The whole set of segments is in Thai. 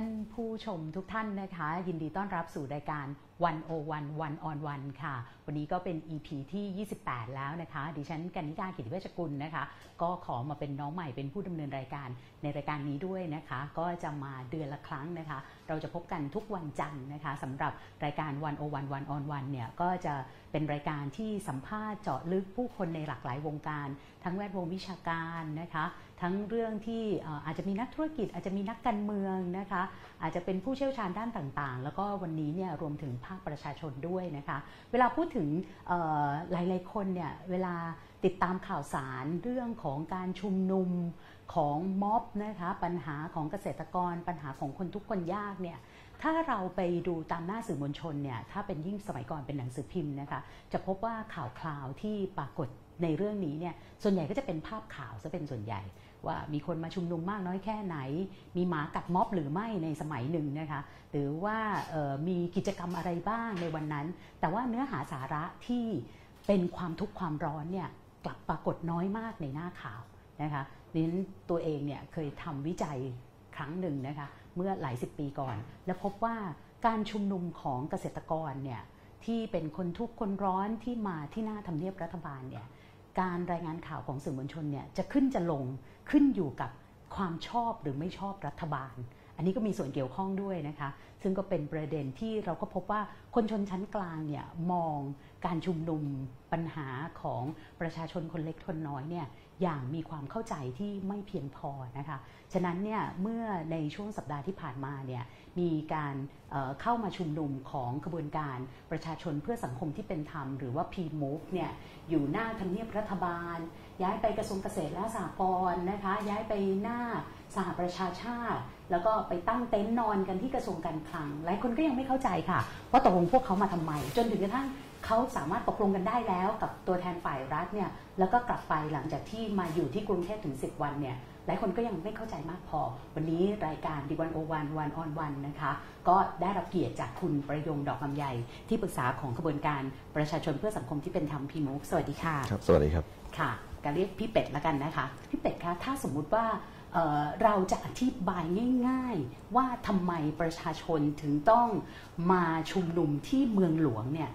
ท่านผู้ชมทุกท่านนะคะ ยินดีต้อนรับสู่รายการ 101 One on One ค่ะ วันนี้ก็เป็น EP ที่ 28 แล้วนะคะ ดิฉันกันนิการกิติเวชกุลนะคะ ก็ขอมาเป็นน้องใหม่เป็นผู้ดำเนินรายการในรายการนี้ด้วยนะคะ ก็จะมาเดือนละครั้งนะคะ เราจะพบกันทุกวันจันทร์นะคะสำหรับรายการ 101 One on One เนี่ยก็จะเป็นรายการที่สัมภาษณ์เจาะลึกผู้คนในหลากหลายวงการ ทั้งแวดวงวิชาการนะคะ ทั้งเรื่องที่อาจจะมีนักธุรกิจ อาจจะมีนักการเมืองนะคะ อาจจะเป็นผู้เชี่ยวชาญด้านต่างๆ แล้วก็วันนี้เนี่ยรวมถึงภาคประชาชนด้วยนะคะ เวลาพูดถึงหลายๆคนเนี่ยเวลาติดตามข่าวสารเรื่องของการชุมนุมของม็อบนะคะปัญหาของเกษตรกร ปัญหาของคนทุกคนยากเนี่ยถ้าเราไปดูตามหน้าสื่อมวลชนเนี่ยถ้าเป็นยิ่งสมัยก่อนเป็นหนังสือพิมพ์นะคะจะพบว่าข่าวคราวที่ปรากฏในเรื่องนี้เนี่ยส่วนใหญ่ก็จะเป็นภาพข่าวซะเป็นส่วนใหญ่ ว่ามีคนมาชุมนุมมากน้อยแค่ไหน มีหมากัดม็อบหรือไม่ในสมัยหนึ่งนะคะหรือว่ามีกิจกรรมอะไรบ้างในวันนั้น แต่ว่าเนื้อหาสาระที่เป็นความทุกข์ความร้อนเนี่ยกลับปรากฏน้อยมากในหน้าข่าวนะคะดิฉันตัวเองเนี่ยเคยทำวิจัยครั้งหนึ่งนะคะเมื่อหลายสิบปีก่อน แล้วพบว่าการชุมนุมของเกษตรกรเนี่ยที่เป็นคนทุกข์คนร้อนที่มาที่หน้าทำเนียบรัฐบาลเนี่ย การรายงานข่าวของสื่อมวลชนเนี่ยจะขึ้นจะลงขึ้นอยู่กับความชอบหรือไม่ชอบรัฐบาล อันนี้ก็มีส่วนเกี่ยวข้องด้วยนะคะ ซึ่งก็เป็นประเด็นที่เราก็พบว่าคนชนชั้นกลางเนี่ยมองการชุมนุมปัญหาของประชาชนคนเล็กคนน้อยเนี่ยอย่างมีความเข้าใจที่ไม่เพียงพอนะคะ ฉะนั้นเนี่ยเมื่อในช่วงสัปดาห์ที่ผ่านมาเนี่ย มีการเข้ามาชุมนุมของกระบวนการประชาชนเพื่อสังคมที่เป็นธรรม หรือว่า P-MOVE เนี่ยอยู่หน้าทำเนียบรัฐบาล ย้ายไปกระทรวงเกษตรและสหกรณ์นะคะ ย้ายไปหน้าสหประชาชาติ แล้วก็ไปตั้งเต็นท์นอนกันที่กระทรวงการคลัง หลายคนก็ยังไม่เข้าใจค่ะว่าตกลงพวกเขามาทำไม จนถึงกระทั่งเขาสามารถตกลงกันได้แล้วกับตัวแทนฝ่ายรัฐเนี่ยแล้วก็กลับไปหลังจากที่มาอยู่ที่กรุงเทพถึง 10 วันเนี่ย หลายคนก็ยังไม่เข้าใจมากพอ วันนี้รายการดีวันโอวันวันออนวันนะคะ ก็ได้รับเกียรติจากคุณประยงดอกลำไยที่ปรึกษาของขบวนการประชาชนเพื่อสังคมที่เป็นธรรมพีมูฟสวัสดีค่ะครับ สวัสดีครับค่ะการเรียกพี่เป็ดแล้วกันนะคะ พี่เป็ดคะถ้าสมมุติว่าเอ่อเราจะอธิบายง่าย ๆ ว่าทำไมประชาชนถึงต้องมาชุมนุมที่เมืองหลวงเนี่ย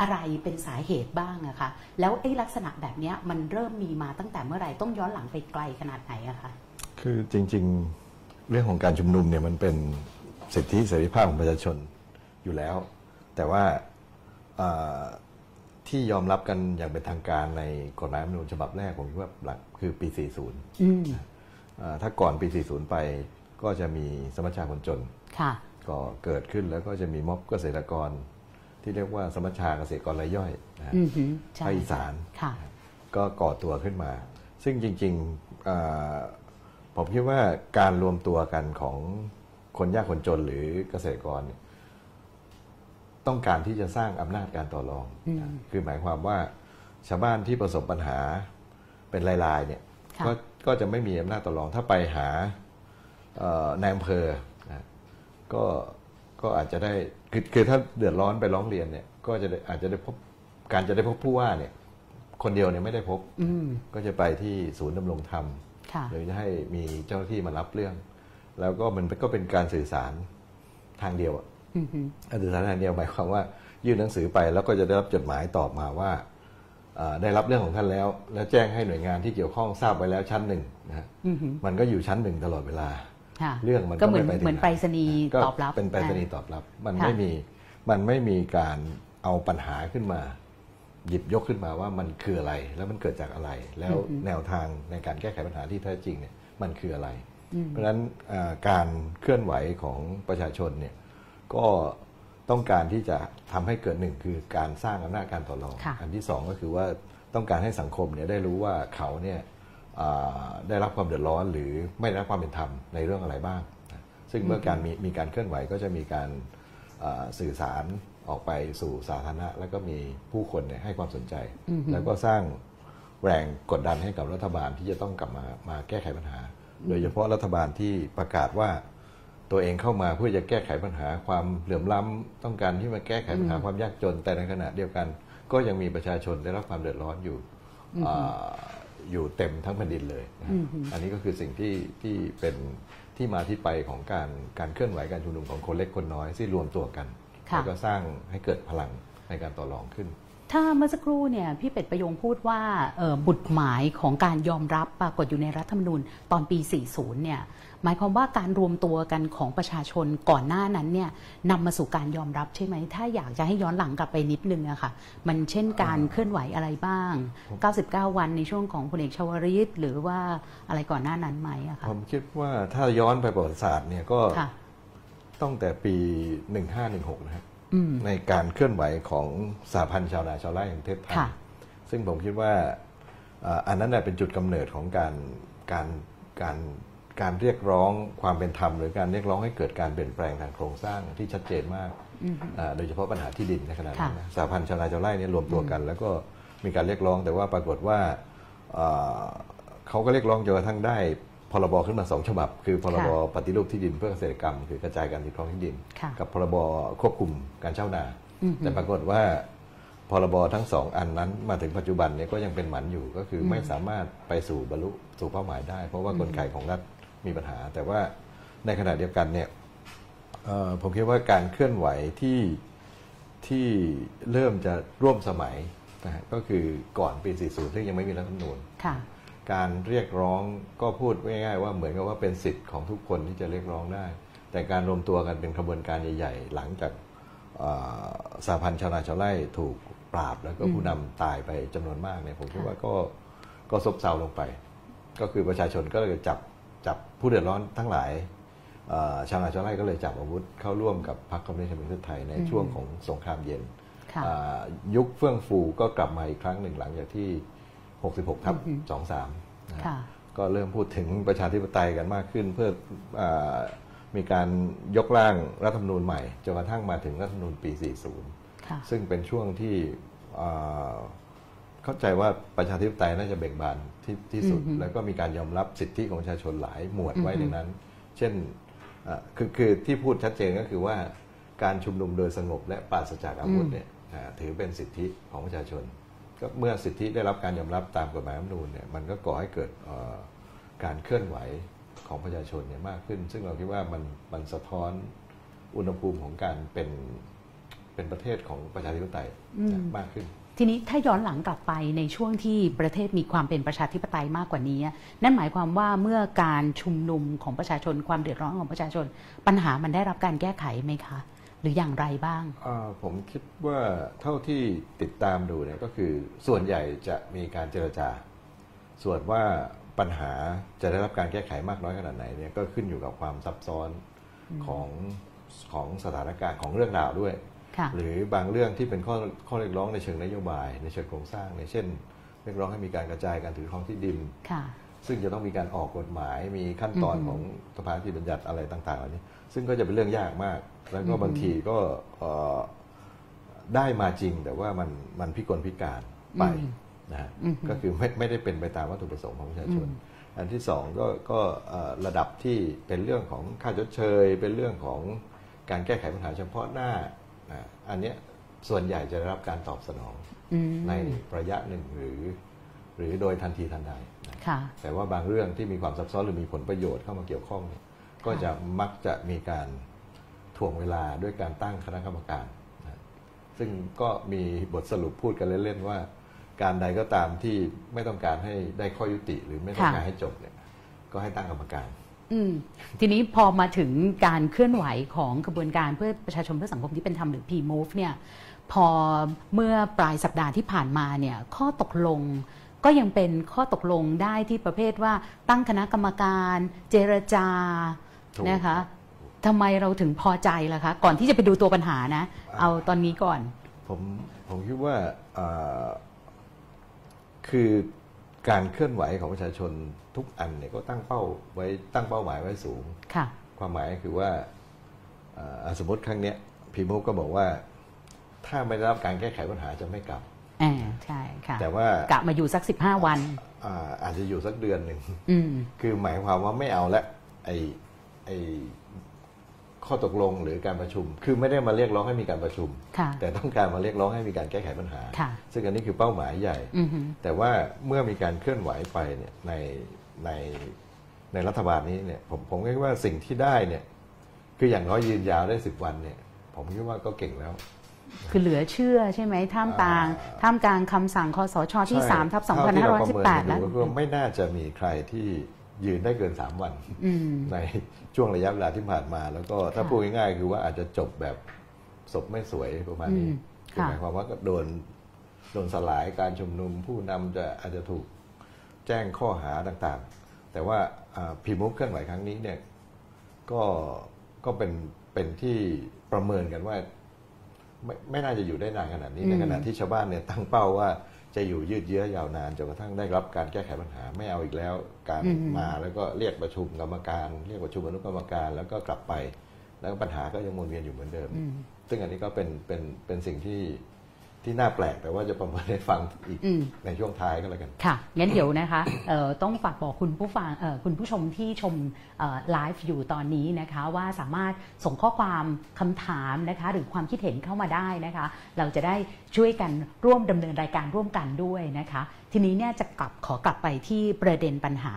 อะไรเป็นสาเหตุบ้างอะคะแล้วไอ้ลักษณะแบบเนี้ยมันเริ่มมีมาตั้งแต่เมื่อไหร่ต้องย้อนหลังไปไกลขนาดไหนอะคะคือจริงๆเรื่องของการชุมนุมเนี่ยมันเป็นสิทธิเสรีภาพของประชาชนอยู่แล้ว แต่ว่าอ่าที่ยอมรับกันอย่างเป็นทางการในกฎหมายรัฐธรรมนูญฉบับแรกผมคิดว่าหลักคือปี 40อืมอ่าถ้าก่อนปี 40 ไปก็จะมีสมัชชาคนจนค่ะก็เกิดขึ้นแล้วก็จะมีม็อบเกษตรกร ที่เรียกว่าสมัชชาเกษตรกรรายย่อยนะฮะอือหือใช่ภาคอีสานค่ะก็ก่อตัวขึ้นมา ซึ่งจริงๆอ่าผมคิดว่าการรวมตัวกันของคนยากคนจนหรือเกษตรกรเนี่ยต้องการที่จะสร้างอำนาจการต่อรองอืมนะคือหมายความว่าชาวบ้านที่ประสบปัญหาเป็นรายๆเนี่ยค่ะก็ก็จะไม่มีอำนาจต่อรอง ถ้าไปหาเอ่อนายอำเภอนะก็ก็อาจจะได้ คือคือถ้าเดือดร้อนไปร้องเรียนเนี่ย ก็จะได้อาจจะได้พบการจะได้พบผู้ว่าเนี่ย คนเดียวเนี่ยไม่ได้พบอืม ก็จะไปที่ศูนย์ดำรงธรรมค่ะโดยจะให้มีเจ้าหน้าที่มารับเรื่อง แล้วก็มันก็เป็นการสื่อสารทางเดียวอะ อือหือการสื่อสารทางเดียวหมายความว่า ยื่นหนังสือไปแล้วก็จะได้รับจดหมายตอบมาว่าเอ่อได้รับเรื่องของท่านแล้ว แล้วแจ้งให้หน่วยงานที่เกี่ยวข้องทราบไว้แล้วชั้นหนึ่งนะฮะอือหือมันก็อยู่ชั้นหนึ่งตลอดเวลาค่ะ เรื่องมันก็ก็เหมือนไม่ไปถึงเหมือนไหนไปรษณีย์ก็ตอบรับ เป็นไปรษณีย์ตอบรับ มันค่ะไม่มีมันไม่มีการเอาปัญหาขึ้นมา หยิบยกขึ้นมาว่ามันคืออะไรแล้วมันเกิดจากอะไร แล้วแนวทางในการแก้ไขปัญหาที่แท้จริงเนี่ยมันคืออะไร เพราะฉะนั้นอ่าการเคลื่อนไหวของประชาชนเนี่ยก็ต้องการที่จะทำให้เกิดหนึ่งคือการสร้างอำนาจการต่อรองค่ะอันที่สองก็คือว่าต้องการให้สังคมเนี่ยได้รู้ว่าเขาเนี่ยอ่า ได้รับความเดือดร้อนหรือไม่ได้รับความเป็นธรรมในเรื่องอะไรบ้างนะซึ่งเมื่อการมีมีการเคลื่อนไหวก็จะมีการอ่าสื่อสารออกไปสู่สาธารณะ แล้วก็มีผู้คนเนี่ยให้ความสนใจ แล้วก็สร้างแรงกดดันให้กับรัฐบาลที่จะต้องกลับมามาแก้ไขปัญหา โดยเฉพาะรัฐบาลที่ประกาศว่าตัวเองเข้ามาเพื่อจะแก้ไขปัญหาความเหลื่อมล้ำต้องการที่มาแก้ไขปัญหาความยากจนแต่ในขณะเดียวกัน ก็ยังมีประชาชนได้รับความเดือดร้อนอยู่ อาอยู่เต็มทั้งแผ่นดินเลยนะฮะอันนี้ก็คือสิ่งที่ที่เป็นที่มาที่ไปของการการเคลื่อนไหวการชุมนุมของคนเล็กคนน้อยที่รวมตัวกันค่ะแล้วก็สร้างให้เกิดพลังในการต่อรองขึ้น ถ้าเมื่อสักครู่เนี่ยพี่เป็ดประยงพูดว่าเอ่อบุตรหมายของการยอมรับปรากฏอยู่ในรัฐธรรมนูญตอนปี 40 เนี่ย หมายความว่าการรวมตัวกันของประชาชนก่อนหน้านั้นเนี่ยนำมาสู่การยอมรับใช่ไหม ถ้าอยากจะให้ย้อนหลังกลับไปนิดนึงอะค่ะ มันเช่นการเคลื่อนไหวอะไรบ้าง 99 วันในช่วงของพลเอกชวริต หรือว่าอะไรก่อนหน้านั้นไหมอะค่ะผมคิดว่าถ้าย้อนไปประวัติศาสตร์เนี่ยก็ค่ะตั้งแต่ปี 1516 นะครับอืมในการเคลื่อนไหวของสหพันธ์ชาวนาชาวไร่แห่งประเทศไทยค่ะซึ่งผมคิดว่าเอ่ออันนั้นน่ะเป็นจุดกำเนิดของการการการ การเรียกร้องความเป็นธรรม หรือการเรียกร้องให้เกิดการเปลี่ยนแปลงทางโครงสร้างที่ชัดเจนมากอืมอ่าโดยเฉพาะปัญหาที่ดินในขณะนั้นค่ะนะสหพันธ์ชาวนาชาวไร่เนี่ยรวมตัวกัน แล้วก็มีการเรียกร้องแต่ว่าปรากฏว่าเอ่อเขาก็เรียกร้องจนกระทั่งได้พรบขึ้นมาสองฉบับ คือพรบปฏิรูปที่ดินเพื่อเกษตรกรรม คือกระจายการถือครองที่ดินค่ะกับพรบควบคุมการเช่านาอืมแต่ปรากฏว่าพรบทั้งสองอันนั้นมาถึงปัจจุบันเนี่ยก็ยังเป็นหมันอยู่ก็คืออไม่สามารถไปสู่บรรลุสู่เป้าหมายได้ เพราะว่ากลไกของรัฐ มีปัญหา แต่ว่าในขณะเดียวกันเนี่ยเอ่อผมคิดว่าการเคลื่อนไหวที่ที่เริ่มจะร่วมสมัยนะฮะก็คือก่อนปี 40 ซึ่งยังไม่มีรัฐธรรมนูญค่ะการเรียกร้องก็พูดง่ายๆว่าเหมือนกับว่าเป็นสิทธิ์ของทุกคนที่จะเรียกร้องได้ แต่การรวมตัวกันเป็นขบวนการใหญ่ ๆ หลังจากเอ่อสหพันธ์ชาวนาชาวไร่ถูกปราบแล้วก็ผู้นำตายไปจำนวนมากเนี่ยผมคิดว่าก็ก็ซบเซาลงไป ก็คือประชาชนก็เลยจับจับ ผู้เดือดร้อนทั้งหลายเอ่อชาวนาชาวไร่ก็เลยจับอาวุธเข้าร่วมกับพรรคคอมมิวนิสต์แห่งประเทศไทยในช่วงของสงครามเย็นค่ะอ่ายุคเฟื่องฟูก็กลับมาอีกครั้งหนึ่งหลังจากที่ 66 ทับ 23นะฮะค่ะก็เริ่มพูดถึงประชาธิปไตยกันมากขึ้น เพื่ออามีการยกร่างรัฐธรรมนูญใหม่จนกระทั่งมาถึงรัฐธรรมนูญปี 40ค่ะซึ่งเป็นช่วงที่อ่า เข้าใจว่าประชาธิปไตยน่าจะเบ่งบานที่ที่สุดอือฮึแล้วก็มีการยอมรับสิทธิของประชาชนหลายหมวดไว้อือฮึในนั้น เช่นอ่าคือคือที่พูดชัดเจนก็คือว่าการชุมนุมโดยสงบและปราศจากอาวุธเนี่ยอ่าถือเป็นสิทธิของประชาชน ก็เมื่อสิทธิได้รับการยอมรับตามกฎหมายรัฐธรรมนูญเนี่ยมันก็ก่อให้เกิดเอ่อการเคลื่อนไหวของประชาชนเนี่ยมากขึ้น ซึ่งเราคิดว่ามันมันสะท้อนอุณหภูมิของการเป็นเป็นประเทศของประชาธิปไตยอืมมากขึ้น ทีนี้ถ้าย้อนหลังกลับไปในช่วงที่ประเทศมีความเป็นประชาธิปไตยมากกว่านี้ นั่นหมายความว่าเมื่อการชุมนุมของประชาชนความเดือดร้อนของประชาชน ปัญหามันได้รับการแก้ไขไหมคะ หรืออย่างไรบ้าง ผมคิดว่าเท่าที่ติดตามดูเนี่ยก็คือส่วนใหญ่จะมีการเจรจา ส่วนว่าปัญหาจะได้รับการแก้ไขมากน้อยขนาดไหนเนี่ยก็ขึ้นอยู่กับความซับซ้อนของของสถานการณ์ของเรื่องราวด้วย หรือบางเรื่องที่เป็นข้อข้อเรียกร้องในเชิงนโยบาย ในเชิงโครงสร้างในเช่น เรียกร้องให้มีการกระจายการถือครองที่ดินค่ะซึ่งจะต้องมีการออกกฎหมาย มีขั้นตอนอือฮึของสภาที่บัญญัติอะไรต่างๆเหล่านี้ ซึ่งก็จะเป็นเรื่องยากมาก แล้วก็บางทีก็เอ่อได้มาจริง แต่ว่ามันมันพิกลพิการไปอืมนะฮะอือฮึก็คือไม่ไม่ได้เป็นไปตามวัตถุประสงค์ของประชาชนอืมอันที่สองก็ก็เอ่อระดับที่เป็นเรื่องของค่าชดเชย เป็นเรื่องของการแก้ไขปัญหาเฉพาะหน้านะ อันเนี้ยส่วนใหญ่จะได้รับการตอบสนองอืมในระยะหนึ่งหรือ หรือโดยทันทีทันใดนะค่ะแต่ว่าบางเรื่องที่มีความซับซ้อนหรือมีผลประโยชน์เข้ามาเกี่ยวข้องเนี่ยก็จะมักจะมีการถ่วงเวลาด้วยการตั้งคณะกรรมการนะซึ่งก็มีบทสรุปพูดกันเล่นๆว่า การใดก็ตามที่ไม่ต้องการให้ได้ข้อยุติ หรือไม่ต้องการค่ะให้จบเนี่ยก็ให้ตั้งกรรมการอืม ทีนี้พอมาถึงการเคลื่อนไหวของกระบวนการเพื่อประชาชนเพื่อสังคมที่เป็นธรรมหรือ P-Move เนี่ยพอเมื่อปลายสัปดาห์ที่ผ่านมาเนี่ยข้อตกลงก็ยังเป็นข้อตกลงได้ที่ประเภทว่าตั้งคณะกรรมการเจรจาถูกนะคะทำไมเราถึงพอใจล่ะคะ ก่อนที่จะไปดูตัวปัญหานะอ่าเอาตอนนี้ก่อน ผมผมคิดว่าเอ่อคือการเคลื่อนไหวของประชาชน ทุกอันเนี่ยก็ตั้งเป้าไว้ตั้งเป้าหมายไว้สูงค่ะความหมายก็คือว่าเอ่อสมมติครั้งเนี้ยพีมูฟก็บอกว่า ถ้าไม่ได้รับการแก้ไขปัญหาจะไม่กลับอ่าใช่ค่ะแต่ว่ากะมาอยู่สัก15วันอ่าอาจจะอยู่สักเดือนหนึ่งอืมคือหมายความว่าไม่เอาละไอไอข้อตกลงหรือการประชุม คือไม่ได้มาเรียกร้องให้มีการประชุมค่ะแต่ต้องการมาเรียกร้องให้มีการแก้ไขปัญหาค่ะซึ่งอันนี้คือเป้าหมายใหญ่อือหือแต่ว่าเมื่อมีการเคลื่อนไหวไปเนี่ยใน ในในรัฐบาลนี้เนี่ยผมผมคิดว่าสิ่งที่ได้เนี่ยคืออย่างน้อยยืนยาวได้สิบวันเนี่ย ผมคิดว่าก็เก่งแล้ว คือเหลือเชื่อใช่ไหมท่ามกลางอ่าท่ามกลางคำสั่งคสชที่ใช่3ทับเท่าที่เราประเมิน2518กันแล้วดูก็คือว่าไม่น่าจะมีใครที่ยืนได้เกินสามวันอืมในช่วงระยะเวลาที่ผ่านมา แล้วก็ถ้าค่ะพูดง่ายๆ คือว่าอาจจะจบแบบศพไม่สวยประมาณนี้อืมคือค่ะหมายความว่าก็โดนโดนสลายการชุมนุมผู้นำจะอาจจะถูก แจ้งข้อหาต่างๆ แต่ว่าพีมุกเคลื่อนไหวครั้งนี้เนี่ยก็ก็เป็นเป็นที่ประเมินกันว่าไม่ไม่น่าจะอยู่ได้นานขนาดนี้อืมในขณะที่ชาวบ้านเนี่ยตั้งเป้าว่าจะอยู่ยืดเยื้อยาวนานจนกระทั่งได้รับการแก้ไขปัญหาไม่เอาอีกแล้ว การมาแล้วก็เรียกประชุมกรรมการ เรียกประชุมอนุกรรมการ แล้วก็กลับไป แล้วปัญหาก็ยังวนเวียนอยู่เหมือนเดิมอืมซึ่งอันนี้ก็เป็นเป็นเป็นสิ่งที่ ที่น่าแปลกแต่ว่าจะประเมินให้ฟังอีกอืมในช่วงท้ายก็แล้วกัน ค่ะงั้นเดี๋ยวนะคะเอ่อต้องฝากบอกคุณผู้ฟังเอ่อคุณผู้ชมที่ชมเอ่อไลฟ์อยู่ตอนนี้นะคะ ว่าสามารถส่งข้อความคำถามนะคะ หรือความคิดเห็นเข้ามาได้นะคะ เราจะได้ช่วยกันร่วมดำเนินรายการร่วมกันด้วยนะคะ ทีนี้เนี่ยจะกลับขอกลับไปที่ประเด็นปัญหา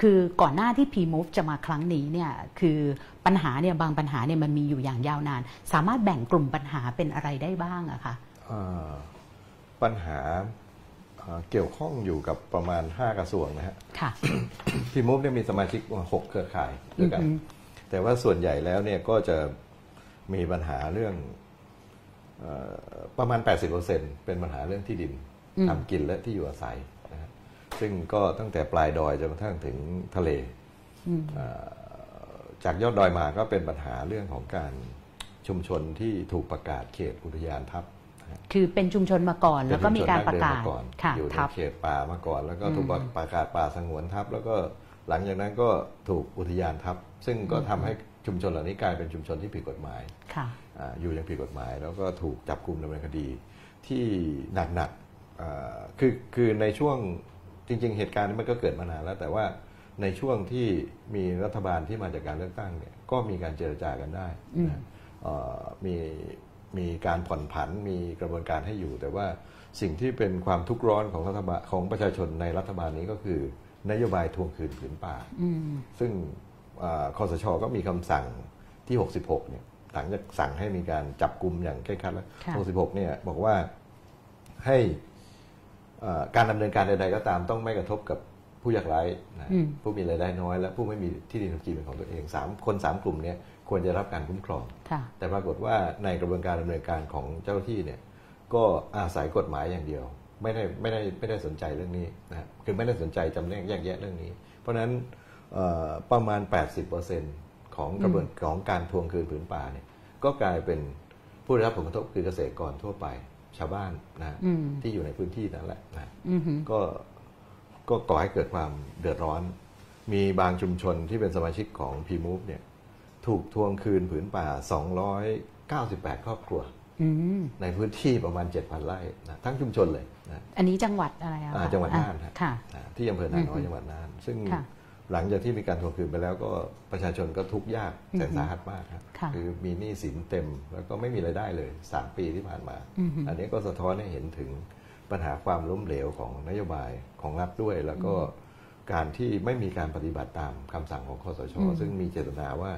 คือก่อนหน้าที่ P-Move จะมาครั้งนี้เนี่ยคือปัญหาเนี่ยบางปัญหาเนี่ยมันมีอยู่อย่างยาวนาน สามารถแบ่งกลุ่มปัญหาเป็นอะไรได้บ้างอะคะเอ่อ ปัญหาเอ่อเกี่ยวข้องอยู่กับประมาณ 5 กระทรวงนะฮะค่ะทีมูฟเนี่ยมีสมาชิกหกเครือข่ายด้วยกันอือฮึแต่ว่าส่วนใหญ่แล้วเนี่ยก็จะมีปัญหาเรื่องเออประมาณ 80%เป็นปัญหาเรื่องที่ดินทำกินและที่อยู่อาศัยนะฮะซึ่งก็ตั้งแต่ปลายดอยจนกระทั่งถึงทะเลเอ่อจากยอดดอยมาก็เป็นปัญหาเรื่องของการชุมชนที่ถูกประกาศเขตอุทยานทับนะฮะ คือเป็นชุมชนมาก่อน แล้วก็มีการประกาศเป็นชุมชนดั้งเดิมมาก่อนค่ะอยู่ในทับเขตป่ามาก่อน แล้วก็ถูกประกาศป่าสงวนทับ แล้วก็หลังจากนั้นก็ถูกอุทยานทับ ซึ่งก็ทำให้ชุมชนเหล่านี้กลายเป็นชุมชนที่ผิดกฎหมายค่ะอาอยู่อย่างผิดกฎหมาย แล้วก็ถูกจับกลุ่มดำเนินคดีที่หนักๆอ่าคือคือในช่วงจริง ๆ เหตุการณ์นี้มันก็เกิดมานานแล้ว แต่ว่าในช่วงที่มีรัฐบาลที่มาจากการเลือกตั้งเนี่ยก็มีการเจรจากันได้นะเอ่อมี มีการผ่อนผันมีกระบวนการให้อยู่ แต่ว่าสิ่งที่เป็นความทุกข์ร้อนของรัฐบาลของประชาชนในรัฐบาลนี้ก็คือนโยบายทวงคืนผืนป่าอืมซึ่งอ่าคอสชก็มีคำสั่งที่ 66 เนี่ยหลังจากสั่งให้มีการจับกลุ่มอย่างเคร่งครัดแล้วค่ะ66 เนี่ยบอกว่าให้อ่าการดำเนินการใดๆก็ตามต้องไม่กระทบกับ ผู้ยากไร้นะอืมผู้มีรายได้น้อย และผู้ไม่มีที่ดินทำกินเป็นของตัวเองสามคนสามกลุ่มเนี้ควรจะรับการคุ้มครองค่ะแต่ปรากฏว่าในกระบวนการดำเนินการของเจ้าหน้าที่เนี่ยก็อาศัยกฎหมายอย่างเดียว ไม่ได้ไม่ได้ไม่ได้สนใจเรื่องนี้นะคือไม่ได้สนใจจำแนกแยกแยะเรื่องนี้ เพราะฉะนั้นเอ่อประมาณ 80%ของกระบวนของการทวงคืนผืนป่าเนี่ยก็กลายเป็นผู้ได้รับผลกระทบคือเกษตรกรทั่วไปชาวบ้านนะอืมที่อยู่ในพื้นที่นั่นแหละนะอือหือก็ ก็ก่อให้เกิดความเดือดร้อน มีบางชุมชนที่เป็นสมาชิกของ p m o v e เนี่ยถูกทวงคืนผืนป่า 298 ครอบครัวอืมในพื้นที่ประมาณ 7,000 ไร่นะทั้งชุมชนเลยนะอันนี้จังหวัดอะไรอะอ่าคะจังหวัดน่านอะฮะค่ะอ่าที่อำเภอนาน้อยจังหวัดน่าน ซึ่งค่ะหลังจากที่มีการทวงคืนไปแล้วก็ประชาชนก็ทุกข์ยากแสนสาหัสมากครับค่ะคือมีหนี้สินเต็มแล้วก็ไม่มีรายได้เลย 3 ปีที่ผ่านมาอือฮึอันนี้ก็สะท้อนให้เห็นถึง ปัญหาความล้มเหลวของนโยบายของรัฐด้วย แล้วก็การที่ไม่มีการปฏิบัติตามคำสั่งของคอสช ซึ่งมีเจตนาว่า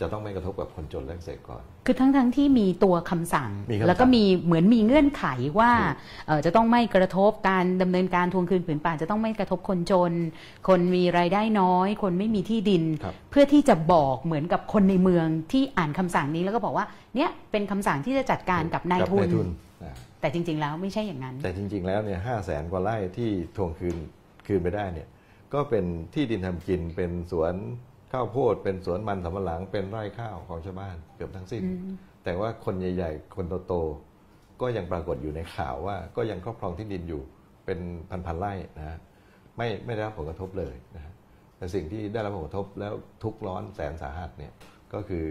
จะต้องไม่กระทบกับคนจนและเกษตรกร คือทั้งทั้งๆที่มีตัวคำสั่งมีคำสั่ง แล้วก็มีเหมือนมีเงื่อนไขว่าถูกเอ่อจะต้องไม่กระทบการดำเนินการทวงคืนผืนป่า จะต้องไม่กระทบคนจน คนมีรายได้น้อย คนไม่มีที่ดินครับเพื่อที่จะบอกเหมือนกับคนในเมืองที่อ่านคำสั่งนี้แล้วก็บอกว่าเนี่ยเป็นคำสั่งที่จะจัดการกับนายทุนอ่า แต่จริง ๆ แล้วไม่ใช่อย่างนั้น แต่จริง ๆ แล้วเนี่ยห้าแสนกว่าไร่ที่ทวงคืนคืนไปได้เนี่ยก็เป็นที่ดินทำกินเป็นสวนข้าวโพด เป็นสวนมันสำปะหลังเป็นไร่ข้าวของชาวบ้านเกือบทั้งสิ้น แต่ว่าคนใหญ่ ๆ คนโตๆก็ยังปรากฏอยู่ในข่าวว่า ก็ยังครอบครองที่ดินอยู่เป็นพันๆไร่นะฮะไม่ไม่ได้รับผลกระทบเลยนะฮะแต่สิ่งที่ได้รับผลกระทบแล้วทุกข์ร้อนแสนสาหัสเนี่ยก็คือ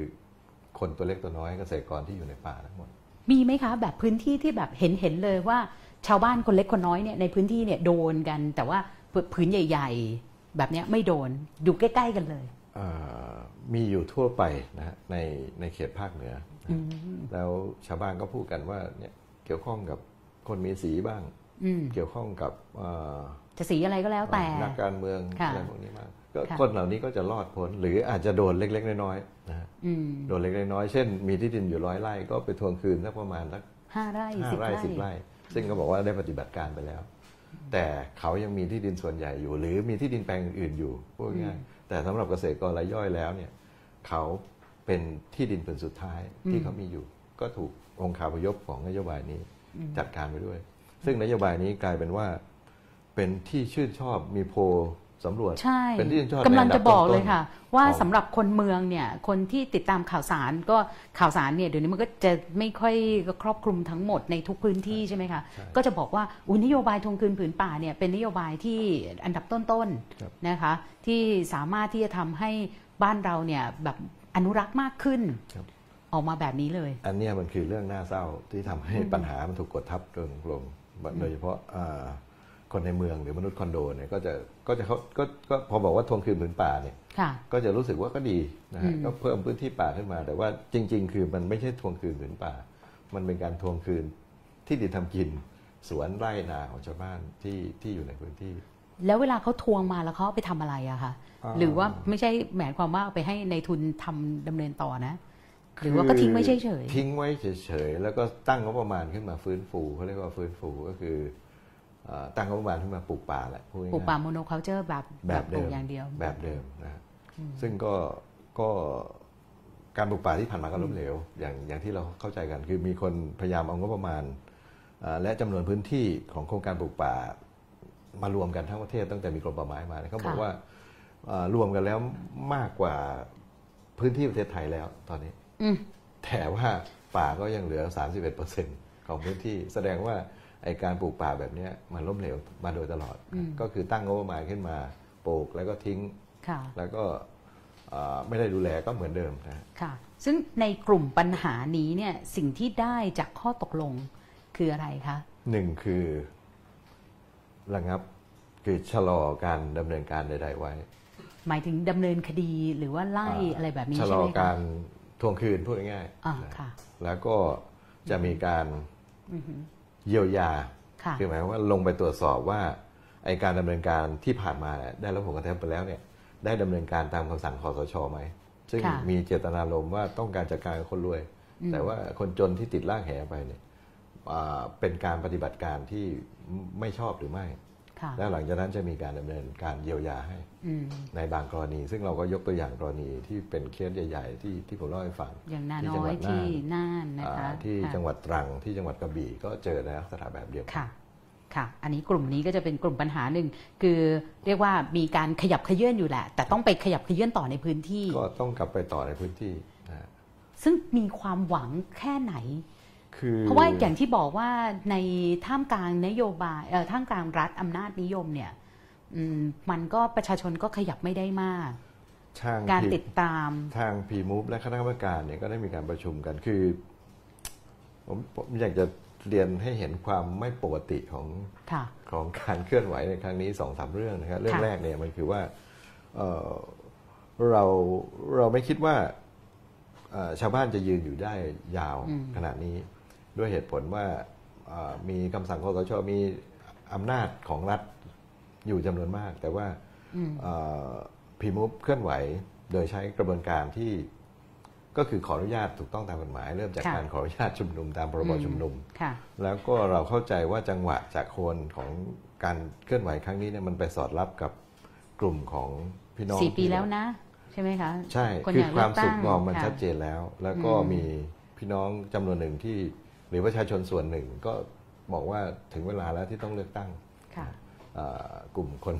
คนตัวเล็กตัวน้อยเกษตรกรที่อยู่ในป่าทั้งหมด มีไหมคะ แบบพื้นที่ที่แบบเห็นเห็นเลยว่า ชาวบ้านคนเล็กคนน้อยเนี่ยในพื้นที่เนี่ยโดนกัน แต่ว่าพื้นใหญ่ ๆ แบบเนี้ยไม่โดนอยู่ใกล้ ๆ กันเลยเอ่อมีอยู่ทั่วไปนะฮะในในเขตภาคเหนือนะแล้วชาวบ้านก็พูดกันว่าเนี่ยเกี่ยวข้องกับคนมีสีบ้างอืมเกี่ยวข้องกับเอ่อจะสีอะไรก็แล้วแต่นักการเมืองค่ะอะไรพวกนี้มากก็ ค่ะคนเหล่านี้ก็จะรอดพ้น หรืออาจจะโดนเล็ก ๆ น้อยๆนะฮะอืมโดนเล็กๆน้อยๆเช่น มีที่ดินอยู่ร้อยไร่ก็ไปทวงคืนสักประมาณสักห้าไร่ห้าสิบไร่ไร่สิบไร่ ซึ่งก็บอกว่าได้ปฏิบัติการไปแล้ว แต่เขายังมีที่ดินส่วนใหญ่อยู่ หรือมีที่ดินแปลงอื่นๆอยู่พูดง่ายๆแต่สำหรับเกษตรกรรายย่อยแล้วเนี่ยเขาเป็นที่ดินผืนสุดท้ายที่เขามีอยู่ ก็ถูกองค์คาพยพของนโยบายนี้จัดการไปด้วย ซึ่งนโยบายนี้กลายเป็นว่าเป็นที่ชื่นชอบมีโพล สำรวจใช่เป็นที่ชื่นชอบกำลังในอันดัจะบอกเลยต้นๆค่ะ ว่าของสำหรับคนเมืองเนี่ยคนที่ติดตามข่าวสารก็ข่าวสารเนี่ยเดี๋ยวนี้มันก็จะไม่ค่อยครอบคลุมทั้งหมดในทุกพื้นที่ใช่ไหมคะใช่ก็จะบอกว่าอุยนโยบายทวงคืนผืนป่าเนี่ยเป็นนโยบายที่อันดับต้นครับๆนะคะ ที่สามารถที่จะทำให้บ้านเราเนี่ยแบบอนุรักษ์มากขึ้นครับออกมาแบบนี้เลย อันเนี้ยมันคือเรื่องน่าเศร้าที่ทำให้ปัญหามันถูกกดทับลงลงโดยเฉพาะอ่า คนในเมืองหรือมนุษย์คอนโดเนี่ยก็จะก็จะเขาก็ก็พอบอกว่าทวงคืนผืนป่าเนี่ยค่ะก็จะรู้สึกว่าก็ดีนะฮะอืมก็เพิ่มพื้นที่ป่าขึ้นมา แต่ว่าจริง ๆ คือมันไม่ใช่ทวงคืนผืนป่า มันเป็นการทวงคืนที่ดินทำกินสวนไร่นาของชาวบ้านที่ที่อยู่ในพื้นที่ แล้วเวลาเขาทวงมาแล้วเขาเอาไปทำอะไรอะคะอ่าหรือว่าไม่ใช่หมายความว่าเอาไปให้ในทุนทำดำเนินต่อนะหรือว่าก็ทิ้งไว้เฉยๆทิ้งไว้เฉยๆแล้วก็ตั้งงบประมาณขึ้นมาฟื้นฟูเขาเรียกว่าฟื้นฟูก็คือเอ่อ ตั้งงบประมาณขึ้นมาปลูกป่าแหละพูดง่ายๆปลูกป่า monoculture แบบแบบปเดิลูกมอย่างเดียว แบบเดิมนะฮะซึ่งก็ก็การปลูกป่าที่ผ่านมาก็ล้มเหลวอย่างอย่างที่เราเข้าใจกัน คือมีคนพยายามเอางบประมาณอ่าและจำนวนพื้นที่ของโครงการปลูกป่ามารวมกันทั้งประเทศตั้งแต่มีกรมป่าไม้มาเนี่ยเขาบอกว่าอ่ารวมกันแล้วมากกว่าพื้นที่ประเทศไทยแล้วตอนนี้อืมแต่ว่าป่าก็ยังเหลือ 31%ของพื้นที่ แสดงว่า ไอการปลูกป่าแบบเนี้ยมันล้มเหลวมาโดยตลอด ก็คือตั้งงบประมาณขึ้นมาปลูกแล้วก็ทิ้งค่ะแล้วก็เอ่อไม่ได้ดูแลก็เหมือนเดิมนะค่ะ ซึ่งในกลุ่มปัญหานี้เนี่ยสิ่งที่ได้จากข้อตกลงคืออะไรคะหนึ่งคือระงับคือชะลอการดำเนินการใด ๆ ไว้ หมายถึงดำเนินคดีหรือว่าไล่อะไรแบบนี้ชะลใช่อไหมคะการทวงคืนพูดง่ายอ่าๆนะค่ะแล้วก็จะมีการ เยียวยาค่ะคือหมายความว่าลงไปตรวจสอบว่าไอการดำเนินการที่ผ่านมาเนี่ยได้รับผลกระทบไปแล้วเนี่ยได้ดำเนินการตามคำสั่งคอสชไหมซึ่งค่ะมีเจตนารมณ์ว่าต้องการจัดการกับคนรวย แต่ว่าคนจนที่ติดล่างแหไปเนี่ยอ่าเป็นการปฏิบัติการที่ไม่ชอบหรือไม่ค่ะ แล้วหลังจากนั้นจะมีการดำเนินการเยียวยาให้อืมในบางกรณี ซึ่งเราก็ยกตัวอย่างกรณีที่เป็นเคสใหญ่ๆที่ที่ผมเล่าให้ฟังอย่างนาที่น้จังอหวัยดที่น่านน่านนะคะอ่าที่ค่ะจังหวัดตรังที่จังหวัดกระบี่ก็เจอในลักษณะแบบเดียวกันค่ะค่ะอันนี้กลุ่มนี้ก็จะเป็นกลุ่มปัญหาหนึ่งคือเรียกว่ามีการขยับเขยื่อนอยู่แหละ แต่ต้องไปขยับเขยื่อนต่อในพื้นที่ ก็ต้องกลับไปต่อในพื้นที่นะฮะซึ่งมีความหวังแค่ไหน คือเพราะว่าอย่างที่บอกว่าในท่ามกลางนโยบายเอ่อท่ามกลางรัฐอำนาจนิยมเนี่ยอืมมันก็ประชาชนก็ขยับไม่ได้มากทางการพีติดตามทางพีมูฟและคณะกรรมการเนี่ยก็ได้มีการประชุมกันคือผมผมอยากจะเรียนให้เห็นความไม่ปกติของค่ะของการเคลื่อนไหวในครั้งนี้สองสามเรื่องนะครับเรื่องค่ะแรกเนี่ยมันคือว่าเอ่อเราเราไม่คิดว่าเอ่อชาวบ้านจะยืนอยู่ได้ยาวขนาดนี้ ด้วยเหตุผลว่าเอ่อมีคำสั่งคอสชมีอำนาจของรัฐอยู่จำนวนมาก แต่ว่าพีมูฟเคลื่อนไหวโดยใช้กระบวนการที่ก็คือขออนุญาตถูกต้องตามกฎหมาย เริ่มจากค่ะการขออนุญาตชุมนุมตามพรบชุมนุมค่ะแล้วก็เราเข้าใจว่าจังหวะจากโคนของการเคลื่อนไหวครั้งนี้เนี่ยมันไปสอดรับกับกลุ่มของพี่น้องสี่ปีที่แล้วนะ ใช่ไหมคะใช่คนคืออยากคเลืวามอกตั้สุงขงอมมันค่ะชัดเจนแล้ว แล้วก็มีพี่น้องจำนวนหนึ่งที่ห รือประชาชนส่วนหนึ่งก็บอกว่าถึงเวลาแล้วที่ต้องเลือกตั้งค่ะอ่ากลุ่มคน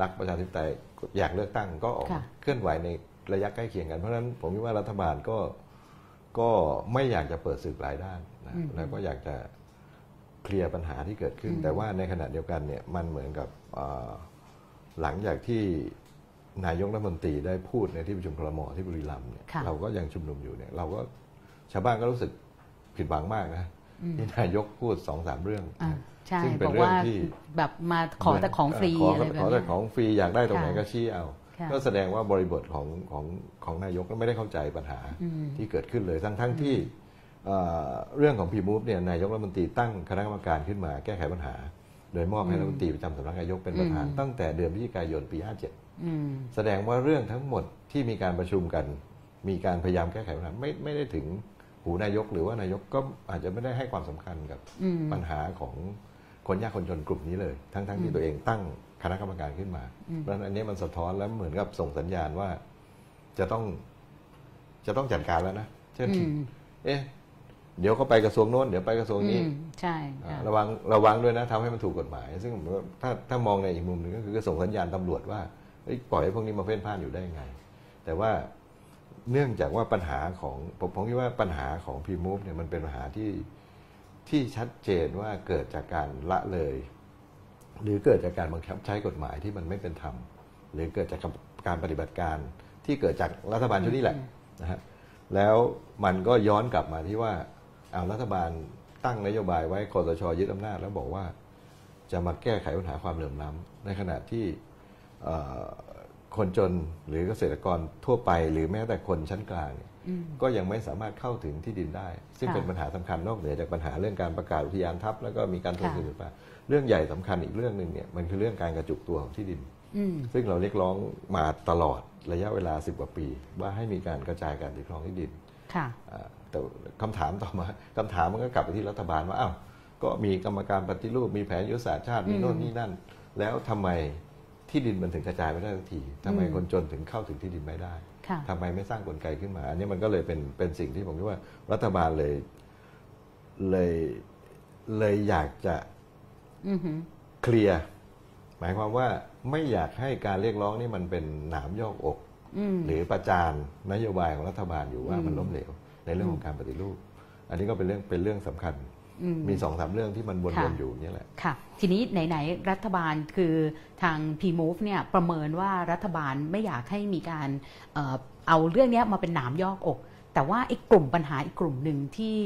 รักประชาธิปไตยอยากเลือกตั้งก็ออกค่ะเคลื่อนไหวในระยะใกล้เคียงกัน เพราะฉะนั้นผมคิดว่ารัฐบาลก็ก็ไม่อยากจะเปิดศึกหลายด้านนะแล้วก็อยากจะเคลียร์ปัญหาที่เกิดขึ้น แต่ว่าในขณะเดียวกันเนี่ยมันเหมือนกับอ่าหลังจากที่นายกรัฐมนตรีได้พูดในที่ประชุมครมที่บุรีรัมย์เนี่ยค่ะเราก็ยังชุมนุมอยู่เนี่ยเราก็ชาวบ้านก็รู้สึก ผิดหวังมากนะที่นายกพูดสองสามเรื่องอ่านะใช่ซึ่งเป็บนอกเรื่องว่าที่แบบมาขอแต่ของฟรีขออะไรแบบขอแต่เนี้ยของฟรีอยากได้ตรงไหนค่ะก็ชี้เอาค่ะก็แสดงว่าบริบทของของของนายกไม่ได้เข้าใจปัญหาอืมที่เกิดขึ้นเลยทั้งทั้งที่เอ่อเรื่องของพีมูฟเนี่ยนายกรัฐมนตรีตั้งคณะกรรมการขึ้นมาแก้ไขปัญหา โดยมอบให้รัฐมนตรีประจำสำนักนายกเป็นประธานอืมตั้งแต่เดือนพฤศจิกายนปี 57อืมแสดงว่าเรื่องทั้งหมดที่มีการประชุมกัน มีการพยายามแก้ไขปัญหาไม่ไม่ได้ถึง หูนายกหรือว่านายกก็อาจจะไม่ได้ให้ความสำคัญกับอืมปัญหาของคนยากคนจนกลุ่มนี้เลย ทั้งทั้งที่ตัวเองตั้งคณะกรรมการขึ้นมาอืมเพราะฉะนั้นอันนี้มันสะท้อนแล้วเหมือนกับส่งสัญญาณว่าจะต้องจะต้องจัดการแล้วนะเช่นอืมเอ๊ะเดี๋ยวก็ไปกระทรวงโน้นเดี๋ยวไปกระทรวงนี้อืมใช่อ่าค่ะระวังระวังด้วยนะทำให้มันถูกกฎหมาย ซึ่งผมว่าถ้าถ้ามองในอีกมุมหนึ่งก็คือส่งสัญญาณตำรวจว่าเอ้ยปล่อยให้พวกนี้มาเพ่นพ่านอยู่ได้ยังไง แต่ว่า เนื่องจากว่าปัญหาของผมผมคิดว่าปัญหาของพีมูฟเนี่ยมันเป็นปัญหาที่ที่ชัดเจนว่าเกิดจากการละเลย หรือเกิดจากการบังคับใช้กฎหมายที่มันไม่เป็นธรรม หรือเกิดจากการปฏิบัติการที่เกิดจากรัฐบาลชุดนี้แหละนะฮะแล้วมันก็ย้อนกลับมาที่ว่าเอารัฐบาลตั้งนโยบายไว้คอสชยึดอำนาจ แล้วบอกว่าจะมาแก้ไขปัญหาความเหลื่อมล้ำในขณะที่ คนจนหรือเกษตรกรทั่วไป หรือแม้แต่คนชั้นกลางเนี่ยอืมก็ยังไม่สามารถเข้าถึงที่ดินได้ ซึ่งค่ะเป็นปัญหาสำคัญนอกเหนือจากปัญหาเรื่องการประกาศอุทยานทับแล้วก็มีการทวงค่ะคืนผืนป่าเรื่องใหญ่สำคัญอีกเรื่องหนึ่งเนี่ยมันคือเรื่องการกระจุกตัวของที่ดินอืมซึ่งเราเรียกร้องมาตลอดระยะเวลา 10 กว่าปี ว่าให้มีการกระจายการถือครองที่ดินค่ะอ่าแต่คำถามต่อมาคำถามมันก็กลับไปที่รัฐบาลว่าอ้าวก็มีกรรมการปฏิรูปมีแผนยุทธศาสตร์ชาติมีโน่นนี่นั่น แล้วทำไม ที่ดินมันถึงกระจายไม่ได้สักทีทำไมอืมคนจนถึงเข้าถึงที่ดินไม่ได้ค่ะทำไมไม่สร้างกลไกขึ้นมา อันนี้มันก็เลยเป็นเป็นสิ่งที่ผมคิดว่ารัฐบาลเลยเลยเลยอยากจะอือหือเคลียร์หมายความว่าไม่อยากให้การเรียกร้องนี่มันเป็นหนามยอกอกอืมหรือประจานนโยบายของรัฐบาลอยู่ว่าอืมมันล้มเหลว ในเรื่องของการปฏิรูป อันนี้ก็เป็นเรื่องเป็นเรื่องสำคัญอื มมีสองสามเรื่องที่มันวค่ะนๆอยู่เนี่ยแหละค่ะ ทีนี้ไหนๆรัฐบาลคือทาง P-Move เนี่ยประเมินว่ารัฐบาลไม่อยากให้มีการเอ่อเอาเรื่องเนี้ยมาเป็นหนามยอกอก แต่ว่าอีกกลุ่มปัญหาอีกกลุ่มหนึ่งที่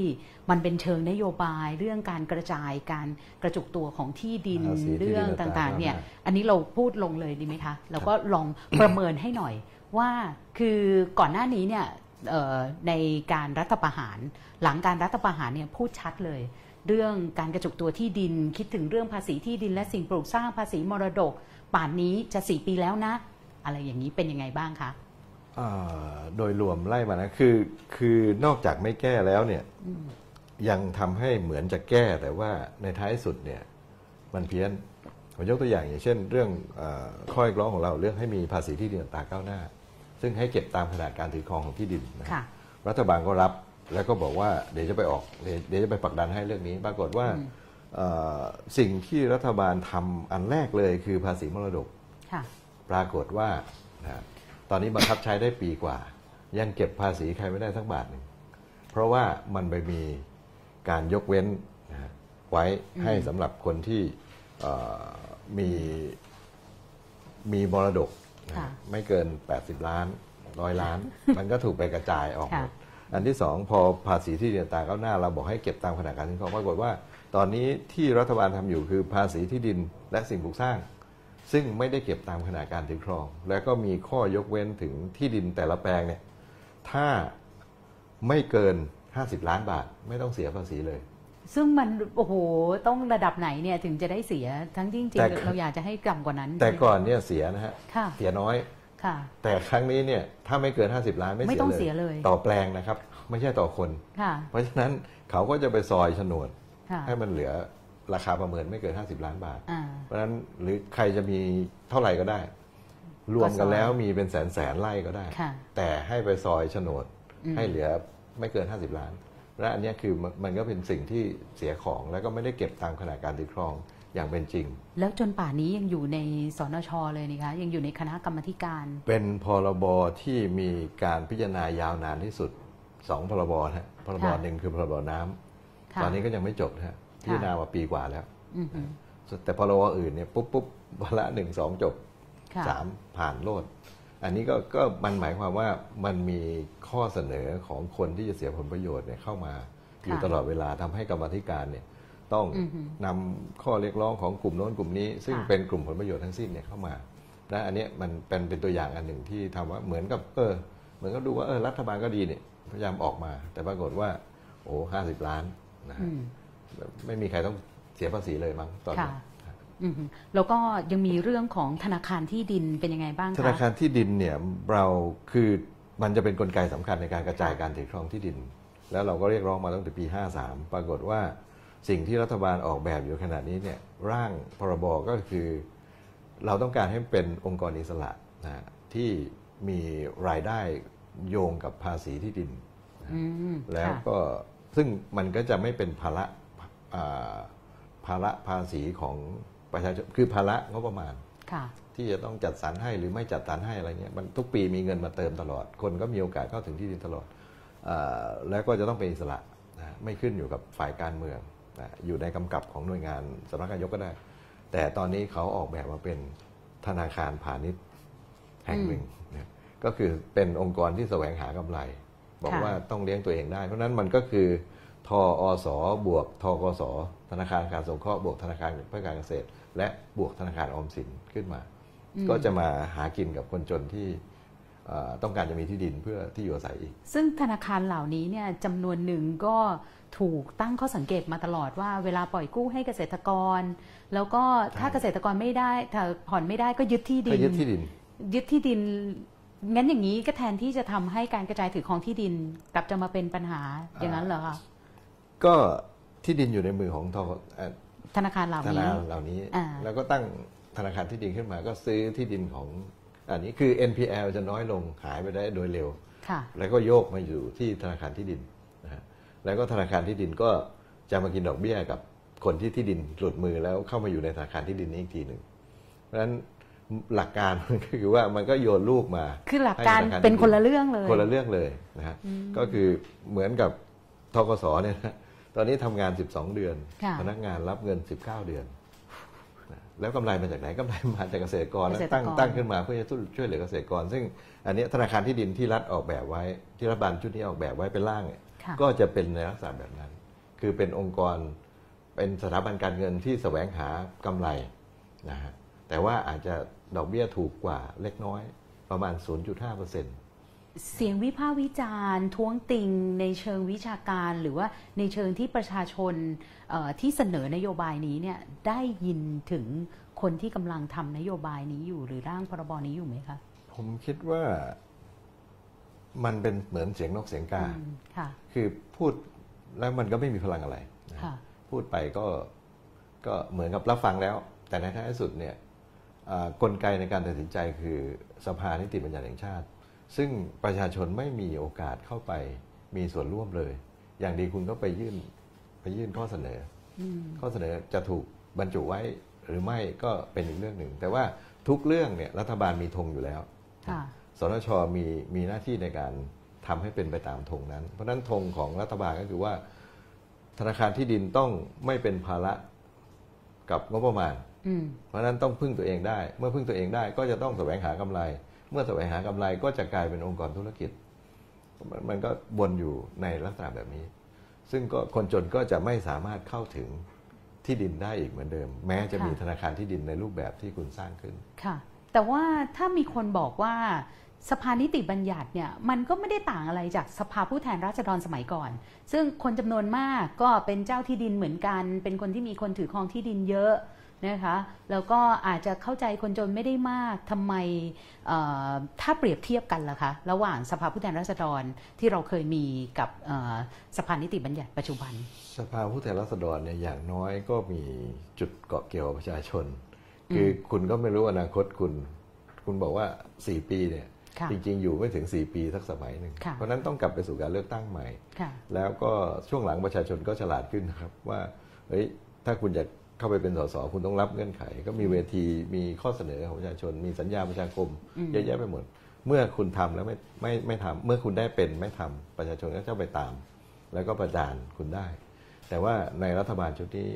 มันเป็นเชิงนโยบายเรื่องการกระจายการกระจุกตัวของที่ดินภาษีที่ดินเรื่องต่างๆต่างๆเนี่ยนะอันนี้เราพูดลงเลยดีไหมคะแล้วก็ลองประเมินให้หน่อยว่าคือก่อนหน้านี้เนี่ยเอ่อในการรัฐประหาร หลังการรัฐประหารเนี่ยพูดชัดเลย เรื่องการกระจุกตัวที่ดิน คิดถึงเรื่องภาษีที่ดินและสิ่งปลูกสร้างภาษีมรดก ป่านนี้จะสี่ปีแล้วนะ อะไรอย่างนี้เป็นยังไงบ้างคะอ่าโดยรวมไล่มานะคือคือนอกจากไม่แก้แล้วเนี่ยยังทำให้เหมือนจะแก้แต่ว่าในท้ายสุดเนี่ยมันเพี้ยนผมยกตัวอย่างอย่างเช่น เรื่องอาข้อเรียกร้องของเราเรื่องให้มีภาษีที่ดินอัตราก้าวหน้า ซึ่งให้เก็บตามขนาดการถือครองของที่ดินนะค่ะรัฐบาลก็รับ แล้วก็บอกว่าเดี๋ยวจะไปออกเดี๋ยวเดี๋ยวจะไปผลักดันให้เรื่องนี้ ปรากฏว่าเอ่อสิ่งที่รัฐบาลทำอันแรกเลยคือภาษีมรดกค่ะปรากฏว่านะฮะตอนนี้บังคับใช้ได้ปีกว่า ยังเก็บภาษีใครไม่ได้สักบาทหนึ่งเพราะว่ามันไปมีการยกเว้นนะฮะไว้ให้สำหรับคนที่เอ่อมีมีมรดกนะฮะค่ะไม่เกิน 80 ล้านร้อยล้าน มันก็ถูกไปกระจายออกหมดค่ะ อันที่สองพอภาษีที่ดินตาก้าวหน้า เราบอกให้เก็บตามขนาดการถือครองปรากฏว่า ตอนนี้ที่รัฐบาลทำอยู่คือภาษีที่ดินและสิ่งปลูกสร้าง ซึ่งไม่ได้เก็บตามขนาดการถือครอง แล้วก็มีข้อยกเว้นถึงที่ดินแต่ละแปลงเนี่ยถ้าไม่เกิน 50 ล้านบาท ไม่ต้องเสียภาษีเลย ซึ่งมันโอ้โหต้องระดับไหนเนี่ยถึงจะได้เสียทั้งที่จริงแต่ๆเราอยากจะให้ต่ำกว่านั้น แต่ก่อนเนี่ยเสียนะฮะค่ะเสียน้อยค่ะ แต่ครั้งนี้เนี่ยถ้าไม่เกิน 50 ล้านไม่ไม่ต้องเสียเลย ต่อแปลงนะครับ ไม่ใช่ต่อคนค่ะเพราะฉะนั้นเขาก็จะไปซอยโฉนดค่ะให้มันเหลือราคาประเมินไม่เกิน 50 ล้านบาทอ่าเพราะฉะนั้นหรือใครจะมีเท่าไหร่ก็ได้ รวมกันแล้วมีเป็นแสนแสนไร่ก็ได้ค่ะแต่ให้ไปซอยโฉนดอืมให้เหลือไม่เกิน 50 ล้านและอันเนี้ยคือมันมันก็เป็นสิ่งที่เสียของแล้วก็ไม่ได้เก็บตามขนาดการถือครอง อย่างเป็นจริง แล้วจนป่านนี้ยังอยู่ในสนชเลยนี่คะยังอยู่ในคณะกรรมาธิการ เป็นพรบที่มีการพิจารณายาวนานที่สุดสองพรบนะฮะพรบค่ะหนึ่งคือพรบน้ำค่ะตอนนี้ก็ยังไม่จบนะฮะพิจารณามาปีกว่าแล้วอือหือแต่พรบอื่นเนี่ยปุ๊บปุ๊บวาระหนึ่งสองจบค่ะสามผ่านโลด อันนี้ก็ก็มันหมายความว่ามันมีข้อเสนอของคนที่จะเสียผลประโยชน์เนี่ยเข้ามาอยู่ค่ะตลอดเวลาทำให้กรรมาธิการเนี่ย ต้องอือฮึนำข้อเรียกร้องของกลุ่มโน้นกลุ่มนี้ ซึ่งค่ะเป็นกลุ่มผลประโยชน์ทั้งสิ้นเนี่ยเข้ามาและอันเนี้ยมันเป็นเป็นตัวอย่างอันหนึ่งที่ทำว่าเหมือนกับเออเหมือนก็ดูว่าเออรัฐบาลก็ดีเนี่ยพยายามออกมา แต่ปรากฏว่า โอ้ห้าสิบล้านนะฮะอืมไม่มีใครต้องเสียภาษีเลยมั้งตอนนี้ค่ะอืมแล้วก็ยังมีเรื่องของธนาคารที่ดินเป็นยังไงบ้างธคะนาคารที่ดินเนี่ยเราคือมันจะเป็นกลไกสำคัญในการกระจายการถือครองที่ดิน แล้วเราก็เรียกร้องมาตั้งแต่ปี 53 ปรากฏว่า สิ่งที่รัฐบาลออกแบบอยู่ขนาดนี้เนี่ยร่างพรบก็คือเราต้องการให้เป็นองค์กรอิสระนะฮะที่มีรายได้โยงกับภาษีที่ดินอืมแล้วค่ะก็ซึ่งมันก็จะไม่เป็นภาระอ่าภาระภาษีของประชาชนคือภาระงบประมาณค่ะที่จะต้องจัดสรรให้หรือไม่จัดสรรให้อะไรเงี้ยมันทุกปีมีเงินมาเติมตลอด คนก็มีโอกาสเข้าถึงที่ดินตลอดอาแล้วก็จะต้องเป็นอิสระนะไม่ขึ้นอยู่กับฝ่ายการเมือง นะอยู่ในกำกับของหน่วยงานสำนักนายกก็ได้ แต่ตอนนี้เขาออกแบบมาเป็นธนาคารพาณิชย์แห่งหนึ่งนะก็คือเป็นองค์กรที่แสวงหากำไร บอกค่ะว่าต้องเลี้ยงตัวเองได้ เพราะฉะนั้นมันก็คือทออสบวกทกสธนาคารการสงเคราะห์บวกธนาคารเพื่อการเกษตร และบวกธนาคารออมสินขึ้นมา ก็จะมาหากินกับคนจนที่เอ่อ ต้องการจะมีที่ดินเพื่อที่อยู่อาศัยอีก ซึ่งธนาคารเหล่านี้เนี่ยจำนวนหนึ่งก็ถูกตั้งข้อสังเกตมาตลอดว่าเวลาปล่อยกู้ให้เกษตรกร แล้วก็ถ้าใช่เกษตรกรไม่ได้ถ้าผ่อนไม่ได้ก็ยึดที่ดิให้นยึดที่ดิน ยึดที่ดินงั้นอย่างนี้ก็แทนที่จะทำให้การกระจายถือครองที่ดินกลับจะมาเป็นปัญหาอย่างนั้นเหรอคะก็ที่ดินอยู่ในมือของทกเอ่อธนาคารเหล่าธนานี้คารเหล่านี้อ่าแล้วก็ตั้งธนาคารที่ดินขึ้นมา ก็ซื้อที่ดินของ อันนี้คือ NPL จะน้อยลงหายไปได้โดยเร็วค่ะแล้วก็โยกมาอยู่ที่ธนาคารที่ดินนะฮะแล้วก็ธนาคารที่ดินก็จะมากินดอกเบี้ยกับคนที่ที่ดินหลุดมือแล้วเข้ามาอยู่ในธนาคารที่ดินนี้อีกทีหนึ่งเพราะฉะนั้นหลักการมันก็คือว่ามันก็โยนลูกมา คือหลักการให้ธคเป็นที่ดิคนละเรื่องเลย คนละเรื่องเลยนะฮะก็คือเหมือนกับทกสเนี่ยนะตอนนี้ทำงาน 12 เดือนค่ะพนักงานรับเงิน 19 เดือนนะ แล้วกำไรมาจากไหนกำไรมาจากเกษตรกรเกแล้วษตรกรตั้งตั้งขึ้นมาเพื่อจะช่วยเหลือเกษตรกร ซึ่งอันเนี้ยธนาคารที่ดินที่รัฐออกแบบไว้ ที่รัฐบาลชุดนี้ออกแบบไว้เป็นร่างเนี่ยค่ะก็จะเป็นในลักษณะแบบนั้น คือเป็นองค์กรเป็นสถาบันการเงินที่แสวงหากำไรนะฮะแต่ว่าอาจจะดอกเบี้ยถูกกว่าเล็กน้อยประมาณ 0.5เปอร์เซ็นต์ เสียงวิพากษ์วิจารณ์ท้วงติงในเชิงวิชาการหรือว่าในเชิงที่ประชาชนเอ่อที่เสนอนโยบายนี้เนี่ยได้ยินถึงคนที่กำลังทำนโยบายนี้อยู่หรือร่างพรบนี้อยู่ไหมคะผมคิดว่ามันเป็นเหมือนเสียงนกเสียงกาอืมค่ะ คือพูดแล้วมันก็ไม่มีพลังอะไรนะค่ะพูดไปก็ก็เหมือนกับรับฟังแล้ว แต่ในท้ายสุดเนี่ยอ่ากลไกในการตัดสินใจคือสภานิติบัญญัติแห่งชาติ ซึ่งประชาชนไม่มีโอกาสเข้าไปมีส่วนร่วมเลย อย่างดีคุณก็ไปยื่นไปยื่นข้อเสนออข้อเสนอจะถูกบรรจุไว้หรือไม่ก็เป็นอีกเรื่องหนึ่ง แต่ว่าทุกเรื่องเนี่ยรัฐบาลมีธงอยู่แล้วค่ะสนชมีมีหน้าที่ในการทำให้เป็นไปตามธงนั้น เพราะฉะนั้นธงของรัฐบาลก็คือว่า ธนาคารที่ดินต้องไม่เป็นภาระกับงบประมาณอืมเพราะฉะนั้นต้องพึ่งตัวเองได้ เมื่อพึ่งตัวเองได้ก็จะต้องแสวงหากำไร เมื่อแสวงหากำไรก็จะกลายเป็นองค์กรธุรกิจมันมันก็วนอยู่ในลักษณะแบบนี้ ซึ่งก็คนจนก็จะไม่สามารถเข้าถึงที่ดินได้อีกเหมือนเดิม แม้จะมีค่ะธนาคารที่ดินในรูปแบบที่คุณสร้างขึ้นค่ะ แต่ว่าถ้ามีคนบอกว่าสภานิติบัญญัติเนี่ยมันก็ไม่ได้ต่างอะไรจากสภาผู้แทนราษฎรสมัยก่อน ซึ่งคนจำนวนมากก็เป็นเจ้าที่ดินเหมือนกัน เป็นคนที่มีคนถือครองที่ดินเยอะ นะคะแล้วก็อาจจะเข้าใจคนจนไม่ได้มากทำไมเอ่อถ้าเปรียบเทียบกันล่ะคะ ระหว่างสภาผู้แทนราษฎรที่เราเคยมีกับเอ่อสภานิติบัญญัติปัจจุบัน สภาผู้แทนราษฎรเนี่ยอย่างน้อยก็มีจุดเกาะเกี่ยวกับประชาชน คือคุณก็ไม่รู้อนาคตคุณ คุณบอกว่า 4 ปีเนี่ยค่ะจริง ๆ อยู่ไม่ถึง 4 ปีสักสมัยหนึ่งค่ะเพราะฉะนั้นต้องกลับไปสู่การเลือกตั้งใหม่ค่ะแล้วก็ช่วงหลังประชาชนก็ฉลาดขึ้นนะครับว่าเฮ้ยถ้าคุณจะ เข้าไปเป็นสสคุณต้องรับเงื่อนไข ก็มีเวทีมีข้อเสนอของประชาชน มีสัญญาประชาคมอืมเยอะแยะไปหมด เมื่อคุณทำแล้วไม่ไม่ไม่ทำเมื่อคุณได้เป็นไม่ทำประชาชนก็จะไปตาม แล้วก็ประจานคุณได้ แต่ว่าในรัฐบาลชุดนี้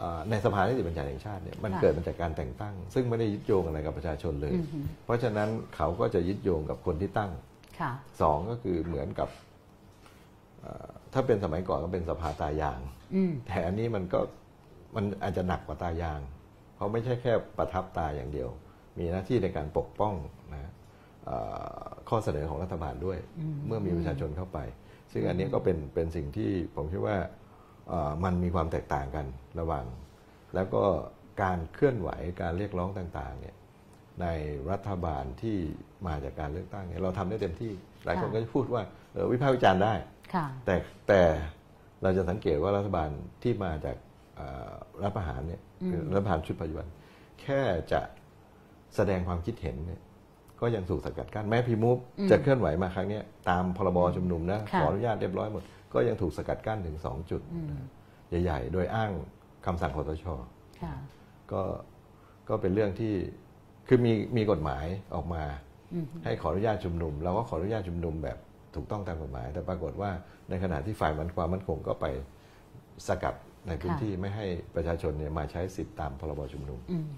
อ่าในสภานิติบัญญัติแห่งชาติเนี่ยมันค่ะเกิดมาจากการแต่งตั้ง ซึ่งไม่ได้ยึดโยงอะไรกับประชาชนเลยอือฮึเพราะฉะนั้นเขาก็จะยึดโยงกับคนที่ตั้งค่ะสองก็คือเหมือนกับเอ่อถ้าเป็นสมัยก่อนก็เป็นสภาตายางอืมแต่อันนี้มันก็ มันอาจจะหนักกว่าตายาง เพราะไม่ใช่แค่ประทับตาอย่างเดียว มีหน้าที่ในการปกป้องนะเอ่อข้อเสนอของรัฐบาลด้วย เมื่อมีประชาชนเข้าไป ซึ่งอันนี้ก็เป็นเป็นสิ่งที่ผมคิดว่าเอ่อมันมีความแตกต่างกันระหว่าง แล้วก็การเคลื่อนไหวการเรียกร้องต่างๆเนี่ยในรัฐบาลที่มาจากการเลือกตั้งเนี่ยเราทำได้เต็มที่ หลายคนค่ะก็จะพูดว่าเออวิพากษ์วิจารณ์ได้ค่ะแต่แต่เราจะสังเกตว่ารัฐบาลที่มาจากเอ่อ รัฐประหารเนี่ยคือรัฐประหารชุดปัจจุบัน แค่จะแสดงความคิดเห็นเนี่ยก็ยังถูกสกัดกั้นแม้พีมูฟจะเคลื่อนไหวมาครั้งเนี้ยตามพรบชุมนุมนะค่ะขออนุญาตเรียบร้อยหมด ก็ยังถูกสกัดกั้นถึงสองจุดใหญ่ ๆ โดยอ้างคำสั่งคอสชค่ะก็ก็เป็นเรื่องที่คือมีมีกฎหมายออกมาอืมให้ขออนุญาตชุมนุมเราก็ขออนุญาตชุมนุมแบบถูกต้องตามกฎหมาย แต่ปรากฏว่าในขณะที่ฝ่ายมันความมั่นคงก็ไปสกัด ในพื้นค่ะที่ไม่ให้ประชาชนเนี่ยมาใช้สิทธิตามพรบชุมนุมอืม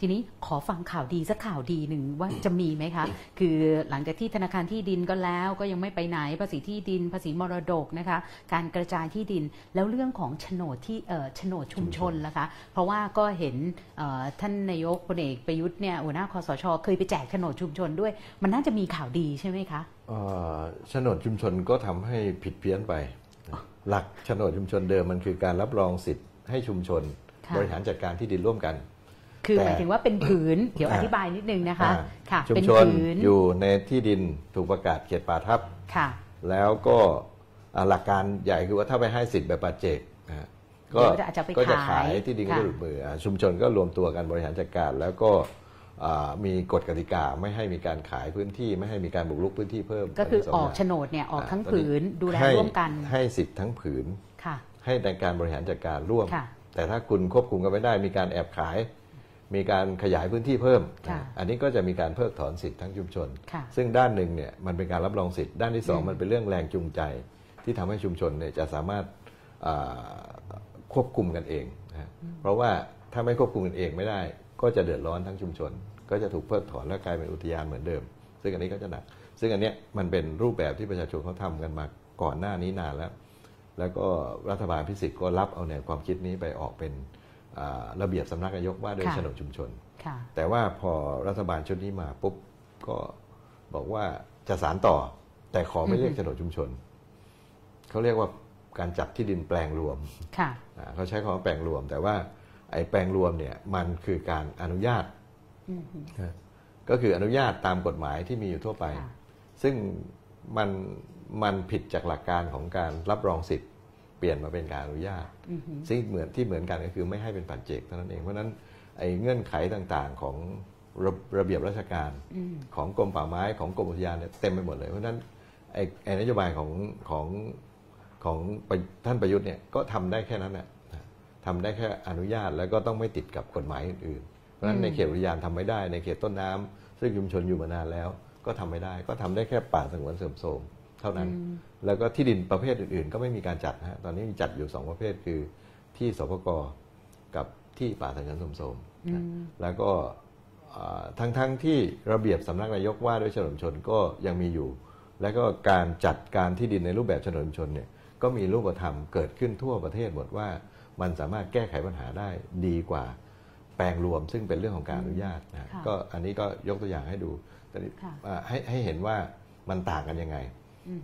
ทีนี้ขอฟังข่าวดีสักข่าวดีหนึ่งว่าจะมีไหมคะ คือหลังจากที่ธนาคารที่ดินก็แล้วก็ยังไม่ไปไหนภาษีที่ดิน ภาษีมรดกนะคะ การกระจายที่ดินแล้วเรื่องของโฉนดที่เอ่อโฉนดชุมชนล่ะคะ เพราะว่าก็เห็นเอ่อท่านนายกพลเอกประยุทธ์เนี่ยหัวหน้าคอสชเคยไปแจกโฉนดชุมชนด้วย มันน่าจะมีข่าวดีใช่ไหมคะเอ่อโฉนดชุมชนก็ทำให้ผิดเพี้ยนไป หลักโฉนดชุมชนเดิมมันคือการรับรองสิทธิ์ให้ชุมชน ค่ะ บริหารจัดการที่ดินร่วมกัน คือแต่ หมายถึงว่าเป็นผืน เดี๋ยวออ่าธิบายนิดนึงนะคะ อ่าค่ะ ชุมเป็นชนผืนอยู่ในที่ดินถูกประกาศเขตป่าทับ ค่ะ แล้วก็อ่าหลักการใหญ่คือว่าถ้าไปให้สิทธิ์แบบปัจเจกนะฮะก็เดี๋ยวอาจจะไปก็จะขาขายยที่ดินก็ค่ะ จะหลุดมืออ่าชุมชนก็รวมตัวกันบริหารจัดการ แล้วก็อ่า มีกฎกติกาไม่ให้มีการขายพื้นที่ ไม่ให้มีการบุกรุกพื้นที่เพิ่ม ก็คือสงออกย่างโฉนดเนี่ยออกทั้งอ่าผืนดูแลให้ร่วมกัน ให้สิทธิ์ทั้งผืนค่ะให้ในการบริหารจัดการร่วมค่ะแต่ถ้าคุณควบคุมกันไม่ได้มีการแอบขาย มีการขยายพื้นที่เพิ่มค่ะอันนี้ก็จะมีการเพิกถอนสิทธิ์ทั้งชุมชนค่ะซึ่งด้านหนึ่งเนี่ยมันเป็นการรับรองสิทธิ์ด้านที่สองอืมมันเป็นเรื่องแรงจูงใจ ที่ทำให้ชุมชนเนี่ยจะสามารถอ่าควบคุมกันเองนะฮะเพราะว่าถ้าไม่ควบคุมกันเองไม่ได้ ก็จะเดือดร้อนทั้งชุมชน ก็จะถูกเพิกถอนและกลายเป็นอุทยานเหมือนเดิม ซึ่งอันนี้ก็จะหนัก ซึ่งอันเนี้ยมันเป็นรูปแบบที่ประชาชนเขาทำกันมาก่อนหน้านี้นานแล้ว แล้วก็รัฐบาลพิสิทธิ์ก็รับเอาแนวความคิดนี้ไปออกเป็นอ่าระเบียบสำนักนายกว่าด้วยค่ะโฉนดชุมชนค่ะแต่ว่าพอรัฐบาลชุดนี้มาปุ๊บก็บอกว่าจะสารต่อ แต่ขอไม่เรียกโฉนดชุมชน เขาเรียกว่าการจัดที่ดินแปลงรวมค่ะอ่าเขาใช้คำว่าแปลงรวม แต่ว่า ไอ้แปลงรวมเนี่ยมันคือการอนุญาตอืมนะก็คืออนุญาตตามกฎหมายที่มีอยู่ทั่วไปค่ะซึ่งมันมันผิดจากหลักการของการรับรองสิทธิ์เปลี่ยนมาเป็นการอนุญาตอืมซึ่งเหมือนที่เหมือนกันก็คือไม่ให้เป็นปัจเจกเท่านั้นเองเพราะฉะนั้นไอ้เงื่อนไขต่างๆของระระเบียบราชการอืมของกรมป่าไม้ของกรมอุทยานเนี่ยเต็มไปหมดเลยเพราะฉะนั้นไอ้ไอ้นโยบายของของของประท่านประยุทธ์เนี่ยก็ทำได้แค่นั้นแหละนะ ทำได้แค่อนุญาตแล้วก็ต้องไม่ติดกับกฎหมายอื่นๆ เพราะฉะนั้นในเขตอุทยานทำไม่ได้ในเขตต้นน้ำซึ่งชุมชนอยู่มานานแล้ว ก็ทำไม่ได้ ก็ทำได้แค่ป่าสงวนเสริมโทรมเท่านั้น แล้วก็ที่ดินประเภทอื่นๆ ก็ไม่มีการจัดนะฮะตอนนี้มีจัดอยู่สองประเภทคือที่สปกกับที่ป่าสงวนเสริมโทรมนะแล้วก็อ่าทั้งๆที่ระเบียบสำนักนายกว่าด้วยโฉนดชุมชนก็ยังมีอยู่ แล้วก็การจัดการที่ดินในรูปแบบโฉนดชุมชนเนี่ยก็มีรูปธรรมเกิดขึ้นทั่วประเทศหมดว่า มันสามารถแก้ไขปัญหาได้ดีกว่าแปลงรวม ซึ่งเป็นเรื่องของการอนุญาตนะค่ะก็อันนี้ก็ยกตัวอย่างให้ดูแต่นี่ค่ะอ่าให้ให้เห็นว่ามันต่างกันยังไง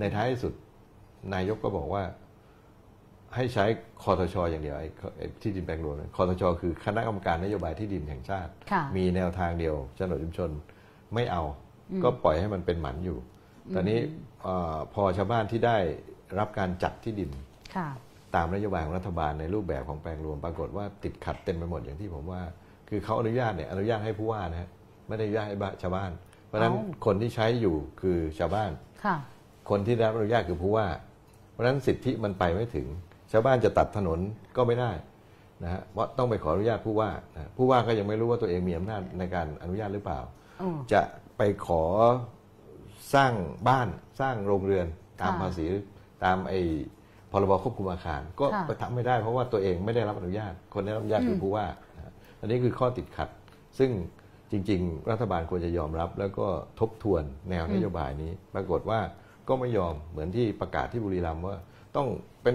ในท้ายที่สุดนายกก็บอกว่า ให้ใช้คอทช อย่างเดียวไอ้ไอ้ที่ดินแปลงรวมเนี่ยคอทช คือคณะกรรมการนโยบายที่ดินแห่งชาติค่ะมีแนวทางเดียวโฉนดชุมชนไม่เอา ก็ปล่อยให้มันเป็นหมันอยู่ตอนนี้เออพอชาวบ้านที่ได้รับการจัดที่ดินค่ะ ตามนโยบายของรัฐบาลในรูปแบบของแปลงรวม ปรากฏว่าติดขัดเต็มไปหมดอย่างที่ผมว่า คือเขาอนุญาตเนี่ยอนุญาตให้ผู้ว่านะฮะไม่ได้อนุญาตให้บ้านชาวบ้าน เพราะฉะนั้นเอ้าคนที่ใช้อยู่คือชาวบ้านค่ะคนที่ได้รับอนุญาตคือผู้ว่า เพราะฉะนั้นสิทธิมันไปไม่ถึง ชาวบ้านจะตัดถนนก็ไม่ได้นะฮะเพราะต้องไปขออนุญาตผู้ว่านะผู้ว่าก็ยังไม่รู้ว่าตัวเองมีอำนาจในการอนุญาตหรือเปล่าอืมจะไปขอสร้างบ้านสร้างโรงเรือนตามค่ะภาษีตามไอ้ พรบควบคุมอาคาร ก็ค่ะไปทำไม่ได้เพราะว่าตัวเองไม่ได้รับอนุญาต คนได้รับอนุญาตคือผู้ว่านะฮะอันนี้คือข้อติดขัด ซึ่งจริง ๆ รัฐบาลควรจะยอมรับ แล้วก็ทบทวนแนวนโยบายนี้ ปรากฏว่าก็ไม่ยอมเหมือนที่ประกาศที่บุรีรัมย์ว่า ต้องเป็น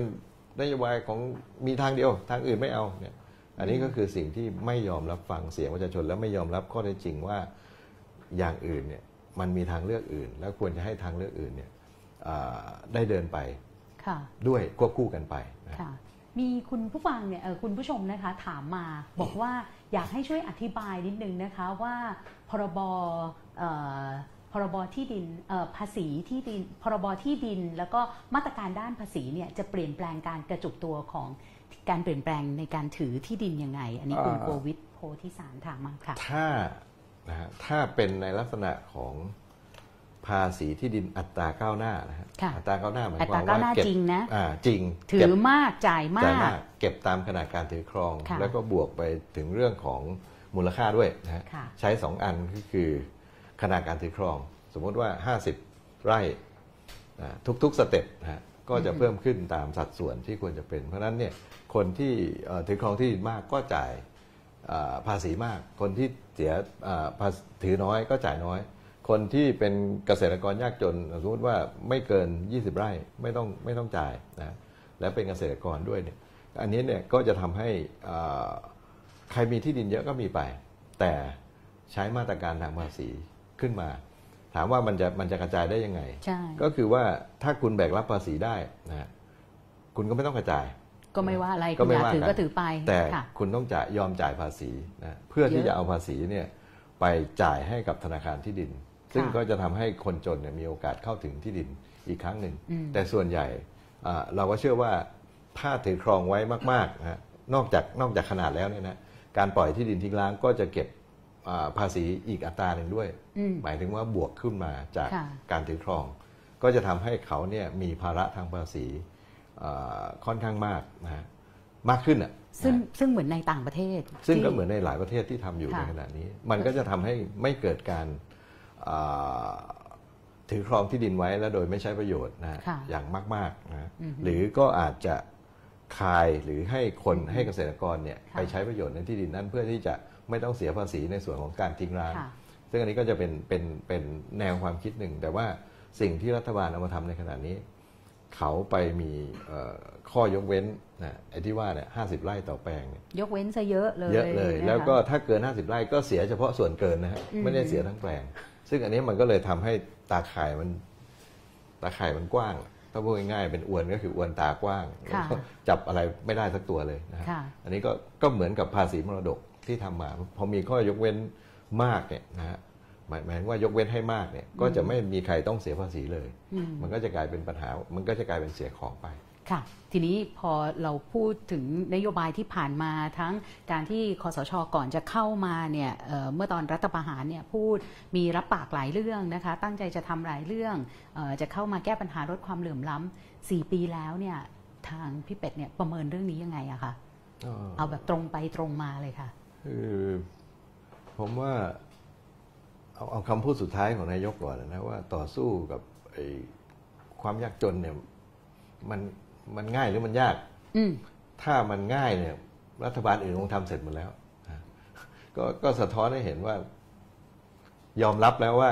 นโยบายของมีทางเดียว ทางอื่นไม่เอาเนี่ยอันนี้ก็คือสิ่งที่ไม่ยอมรับฟังเสียงประชาชน และไม่ยอมรับข้อเท็จจริงว่าอย่างอื่นเนี่ยมันมีทางเลือกอื่น แล้วควรจะให้ทางเลือกอื่นเนี่ยอ่าได้เดินไปค่ะ ด้วยควบคู่กันไปนะค่ะมีคุณผู้ฟังเนี่ยเอ่อคุณผู้ชมนะคะถามมาบอกว่าอยากให้ช่วยอธิบายนิดนึงนะคะว่าพรบเอ่อพรบที่ดินเอ่อภาษีที่ดินพรบที่ดิน แล้วก็มาตรการด้านภาษีเนี่ยจะเปลี่ยนแปลงการกระจุกตัวของการเปลี่ยนแปลงในการถือที่ดินยังไง อันนี้คุณอ่าโกวิทโพธิสารถามมาค่ะ ถ้านะฮะถ้าเป็นในลักษณะของ ภาษีที่ดินอัตราก้าวหน้านะฮะค่ะ อัตราก้าวหน้าหมายอัคตวามราก้าวว่าหน้าเก็บจริงนะ อ่าจริงถืเก็อบมากจ่ายมาจ่ายมากกเก็บตามขนาดการถือครอง ค่ะแล้วก็บวกไปถึงเรื่องของมูลค่าด้วยนะฮะค่ะ ใช้ 2 อันก็คือขนาดการถือครอง สมมติว่า 50 ไร่นะทุกๆสเต็ปนะฮะก็จะเพิ่มขึ้นตามสัดส่วนที่ควรจะเป็น เพราะฉะนั้นเนี่ยคนที่เอ่อถือครองที่ดินมากก็จ่ายเอ่อภาษีมากคนที่เสียเอ่อภาษีถือน้อยก็จ่ายน้อย คนที่เป็นเกษตรกรยากจนสมมติว่าไม่เกิน 20 ไร่ไม่ต้องไม่ต้องจ่ายนะและเป็นเกษตรกรด้วยเนี่ยอันนี้เนี่ยก็จะทำให้เอ่อใครมีที่ดินเยอะก็มีไป แต่ใช้มาตรการทางภาษีขึ้นมา ถามว่ามันจะมันจะกระจายได้ยังไงใช่ก็คือว่าถ้าคุณแบกรับภาษีได้นะฮะคุณก็ไม่ต้องกระจาย ก็ไม่ว่าอะไรก็คุณไม่อยากว่าถือกันก็ถือไป แต่ค่ะคุณต้องจ่ายยอมจ่ายภาษีนะเพื่อที่เยอะจะเอาภาษีเนี่ยไปจ่ายให้กับธนาคารที่ดิน ซึ่งก็จะทำให้คนจนเนี่ยมีโอกาสเข้าถึงที่ดินอีกครั้งหนึ่งอืมแต่ส่วนใหญ่อ่าเราก็เชื่อว่าถ้าถือครองไว้มากๆนะฮะนอกจากนอกจากขนาดแล้วเนี่ยนะการปล่อยที่ดินทิ้งร้างก็จะเก็บอ่าภาษีอีกอัตราหนึ่งด้วยอืมหมายถึงว่าบวกขึ้นมาจากค่ะการถือครอง ก็จะทำให้เขาเนี่ยมีภาระทางภาษีเอ่อค่อนข้างมากนะฮะมากขึ้นอะซึ่งนะฮะซึ่งเหมือนในต่างประเทศ ซึ่งก็ที่เหมือนในหลายประเทศที่ทำอยู่ค่ะในขณะนี้ มันก็จะทำให้ไม่เกิดการอ่า ถือครองที่ดินไว้แล้วโดยไม่ใช้ประโยชน์นะฮะค่ะอย่างมากๆนะฮะอือฮึหรือก็อาจจะคายหรือให้คนให้เกษตรกรเนี่ยค่ะไปใช้ประโยชน์ในที่ดินนั้นเพื่อที่จะไม่ต้องเสียภาษีในส่วนของการทิ้งร้างค่ะซึ่งอันนี้ก็จะเป็นเป็นเป็นแนวความคิดหนึ่ง แต่ว่าสิ่งที่รัฐบาลเอามาทำในขณะนี้ เขาไปมีเอ่อข้อยกเว้นนะไอ้ที่ว่าเนี่ยห้าสิบไร่ต่อแปลงเนี่ยยกเว้นซะเยอะเลยเยอะเลยนะคะแล้วก็ถ้าเกิน 50 ไร่ก็เสียเฉพาะส่วนเกินนะฮะอืมไม่ได้เสียทั้งแปลง ซึ่งอันนี้มันก็เลยทำให้ตาข่ายมัน ตาข่ายมันกว้าง ถ้าพูดง่ายๆเป็นอวนก็คืออวนตากว้างค่ะแล้วก็จับอะไรไม่ได้สักตัวเลยนะฮะค่ะอันนี้ก็ก็เหมือนกับภาษีมรดกที่ทำมา พอมีข้อยกเว้นมากเนี่ยนะฮะหมายหมายถึงว่ายกเว้นให้มากเนี่ย ก็จะไม่มีใครต้องเสียภาษีเลยอืมมันก็จะกลายเป็นปัญหา มันก็จะกลายเป็นเสียของไป ค่ะทีนี้พอเราพูดถึงนโยบายที่ผ่านมาทั้งการที่คอสชก่อนจะเข้ามาเนี่ยเอ่อเมื่อตอนรัฐประหารเนี่ยพูดมีรับปากหลายเรื่องนะคะ ตั้งใจจะทำหลายเรื่องเออจะเข้ามาแก้ปัญหาลดความเหลื่อมล้ำสี่ปีแล้วเนี่ยทางพี่เป็ดเนี่ยประเมินเรื่องนี้ยังไงอะคะเอาแบบตรงไปตรงมาเลยค่ะคือผมว่าเอาเอาคำพูดสุดท้ายของนายกก่อนนะว่าต่อสู้กับไอ้ความยากจนเนี่ยมัน มันง่ายหรือมันยาก อืมถ้ามันง่ายเนี่ย รัฐบาลอื่นคงทำเสร็จหมดแล้วนะก็ก็สะท้อนให้เห็นว่า ยอมรับแล้วว่า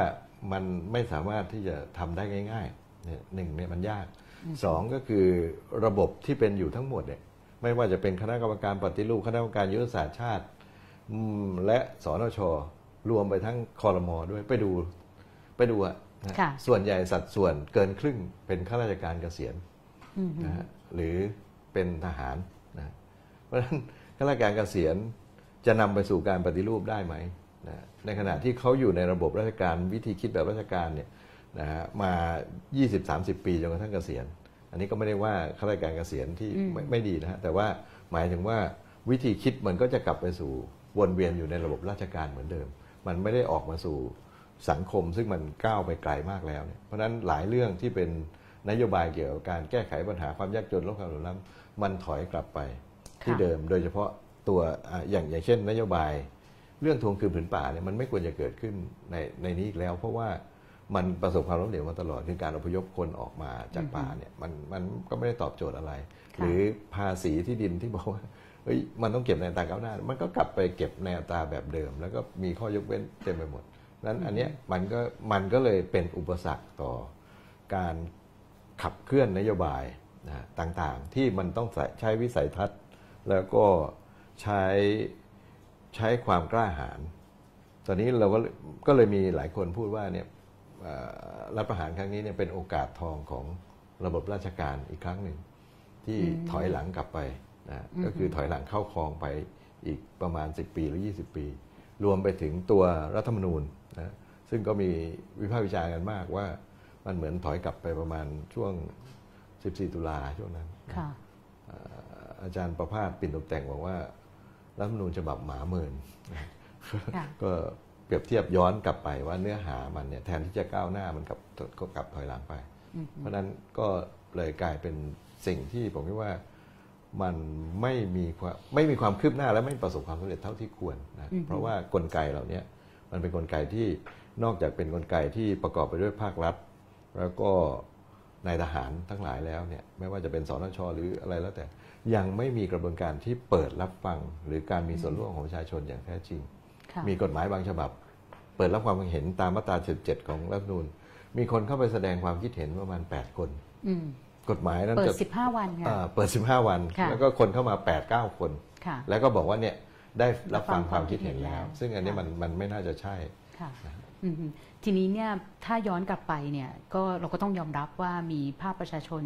มันไม่สามารถที่จะทำได้ง่ายๆเนี่ยหนึ่งเนี่ยมันยากสองก็คือระบบที่เป็นอยู่ทั้งหมดเนี่ย ไม่ว่าจะเป็นคณะกรรมการปฏิรูปคณะกรรมการยุทธศาสตร์ชาติอืมและสนชรวมไปทั้งคอรมอด้วยไปดูไปดูอะนะค่ะส่วนใหญ่สัดส่วนเกินครึ่งเป็นข้าราชการเกษียณอืม นะฮะหรือเป็นทหารนะเพราะฉะนั้นข้าราชการเกษียณจะนำไปสู่การปฏิรูปได้ไหมนะในขณะที่เขาอยู่ในระบบราชการวิธีคิดแบบราชการเนี่ยนะฮะมา 20-30 ปีจนกระทั่งเกษียณ อันนี้ก็ไม่ได้ว่าข้าราชการเกษียณที่ไม่ไม่ดีนะฮะแต่ว่าหมายถึงว่าวิธีคิดมันก็จะกลับไปสู่วนเวียนอยู่ในระบบราชการเหมือนเดิม มันไม่ได้ออกมาสู่สังคมซึ่งมันก้าวไปไกลมากแล้วเนี่ยเพราะฉะนั้นหลายเรื่องที่เป็น นโยบายเกี่ยวกับการแก้ไขปัญหาความยากจนลดความเหลื่อมล้ำมันถอยกลับไปที่ค่ะเดิม โดยเฉพาะตัวอะอย่างอย่างเช่น นโยบายเรื่องทวงคืนผืนป่าเนี่ยมันไม่ควรจะเกิดขึ้นในในนี้อีกแล้ว เพราะว่ามันประสบความล้มเหลวมาตลอดคือการอพยพคนออกมาจากป่าเนี่ยมันมันก็ไม่ได้ตอบโจทย์อะไรค่ะหรือภาษีที่ดินที่บอกว่าเฮ้ยมันต้องเก็บในอัตราก้าวหน้า มันก็กลับไปเก็บในอัตราแบบเดิม แล้วก็มีข้อยกเว้นเต็มไปหมดนั้นอันเนี้ยมันก็มันก็เลยเป็นอุปสรรคต่อการ ขับเคลื่อนนโยบายนะต่างๆ ที่มันต้องใส่ใช้วิสัยทัศน์ แล้วก็ใช้ใช้ความกล้าหาญตอนนี้เราก็ก็เลยมีหลายคนพูดว่าเนี่ยเอ่อรัฐประหารครั้งนี้เนี่ยเป็นโอกาสทองของระบบราชการอีกครั้งหนึ่งที่ถอยหลังกลับไปนะก็คือถอยหลังเข้าคลองไปอีกประมาณ 10 ปีหรือ 20 ปี รวมไปถึงตัวรัฐธรรมนูญนะซึ่งก็มีวิพากษ์วิจารณ์กันมากว่า มันเหมือนถอยกลับไปประมาณช่วง 14 ตุลาช่วงนั้นค่ะอ่าอาจารย์ประภาสปิ่นตกแต่งบอกว่ารัฐธรรมนูญฉบับหมาเมินนะค่ะก็เปรียบเทียบย้อนกลับไปว่าเนื้อหามันเนี่ยแทนที่จะก้าวหน้ามันกลับก็กลับถอยหลังไป เพราะฉะนั้นก็เลยกลายเป็นสิ่งที่ผมคิดว่ามันไม่มีความไม่มีความคืบหน้าและไม่ประสบความสำเร็จเท่าที่ควรนะเพราะว่ากลไกเหล่านี้มันเป็นกลไกที่นอกจากเป็นกลไกที่ประกอบไปด้วยภาครัฐ แล้วก็นายทหารทั้งหลายแล้วเนี่ยไม่ว่าจะเป็นสนชหรืออะไรแล้วแต่ ยังไม่มีกระบวนการที่เปิดรับฟัง หรือการมีส่วนร่วมของประชาชนอย่างแท้จริงค่ะมีกฎหมายบางฉบับ เปิดรับความเห็นตามมาตรา 17 ของรัฐธรรมนูญมีคนเข้าไปแสดงความคิดเห็นประมาณ 8 คนอืมกฎหมายนั้นเปิดจะสิบห้าวันค่ะอ่าเปิด 15 วันค่ะแล้วก็คนเข้ามา 8 9 คนค่ะแล้วก็บอกว่าเนี่ยได้รับฟังความคิดเห็นรับฟังความคิดเห็นแล้วแล้ว ซึ่งอันนี้ค่ะมันมันไม่น่าจะใช่ค่ะอืมฮึ ทีนี้เนี่ยถ้าย้อนกลับไปเนี่ยก็เราก็ต้องยอมรับว่ามีภาคประชาชน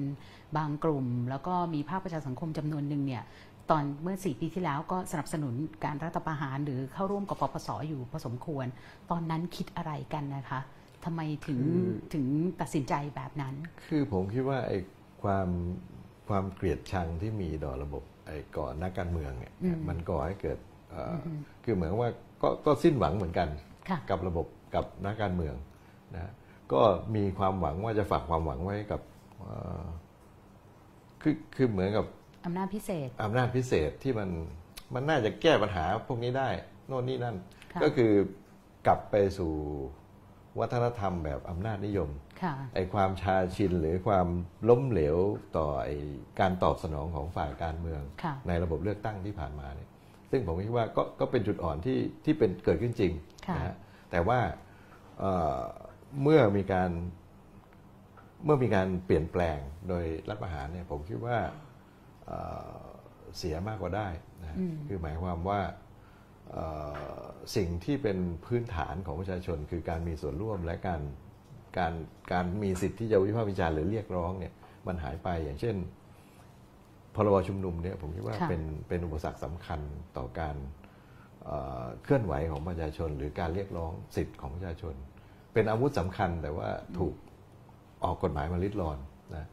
บางกลุ่ม แล้วก็มีภาคประชาสังคมจำนวนหนึ่งเนี่ยตอนเมื่อสี่ปีที่แล้วก็สนับสนุนการรัฐประหารหรือเข้าร่วมกับปปสอยู่พอสมควร ตอนนั้นคิดอะไรกันนะคะทำไมถึงคือถึงตัดสินใจแบบนั้น คือผมคิดว่าไอ้ความความเกลียดชังที่มีต่อระบบไอ้ก่อนนักการเมืองเนี่ยอืมมันก่อให้เกิดเอ่ออคือเหมือนว่าก็ก็สิ้นหวังเหมือนกันค่ะกับระบบ กับนักการเมืองนะก็มีความหวังว่าจะฝากความหวังไว้กับเอ่อคือคือเหมือนกับอำนาจพิเศษอำนาจพิเศษที่มันมันน่าจะแก้ปัญหาพวกนี้ได้โน่นนี่นั่นค่ะก็คือกลับไปสู่วัฒนธรรมแบบอำนาจนิยมค่ะไอ้ความชาชินหรือความล้มเหลวต่อไอ้การตอบสนองของฝ่ายการเมืองค่ะในระบบเลือกตั้งที่ผ่านมาเนี่ยซึ่งผมคิดว่าก็ก็เป็นจุดอ่อนที่ที่เป็นเกิดขึ้นจริงค่ะนะฮะ แต่ว่าเอ่อเมื่อมีการเมื่อมีการเปลี่ยนแปลงโดยรัฐประหารเนี่ยผมคิดว่าเอ่อเสียมากกว่าได้นะฮะอืมคือหมายความว่าเอ่อสิ่งที่เป็นพื้นฐานของประชาชน คือการมีส่วนร่วมและการการการมีสิทธิ์ที่จะวิพากษ์วิจารณ์หรือเรียกร้องเนี่ยมันหายไปอย่างเช่นพรบชุมนุมเนี่ยผมคิดว่าค่ะเป็นเป็นอุปสรรคสำคัญต่อการ เอ่อเคลื่อนไหวของประชาชน หรือการเรียกร้องสิทธิ์ของประชาชน เป็นอาวุธสำคัญแต่ว่าถูกออกกฎหมายมาลิดรอนนะ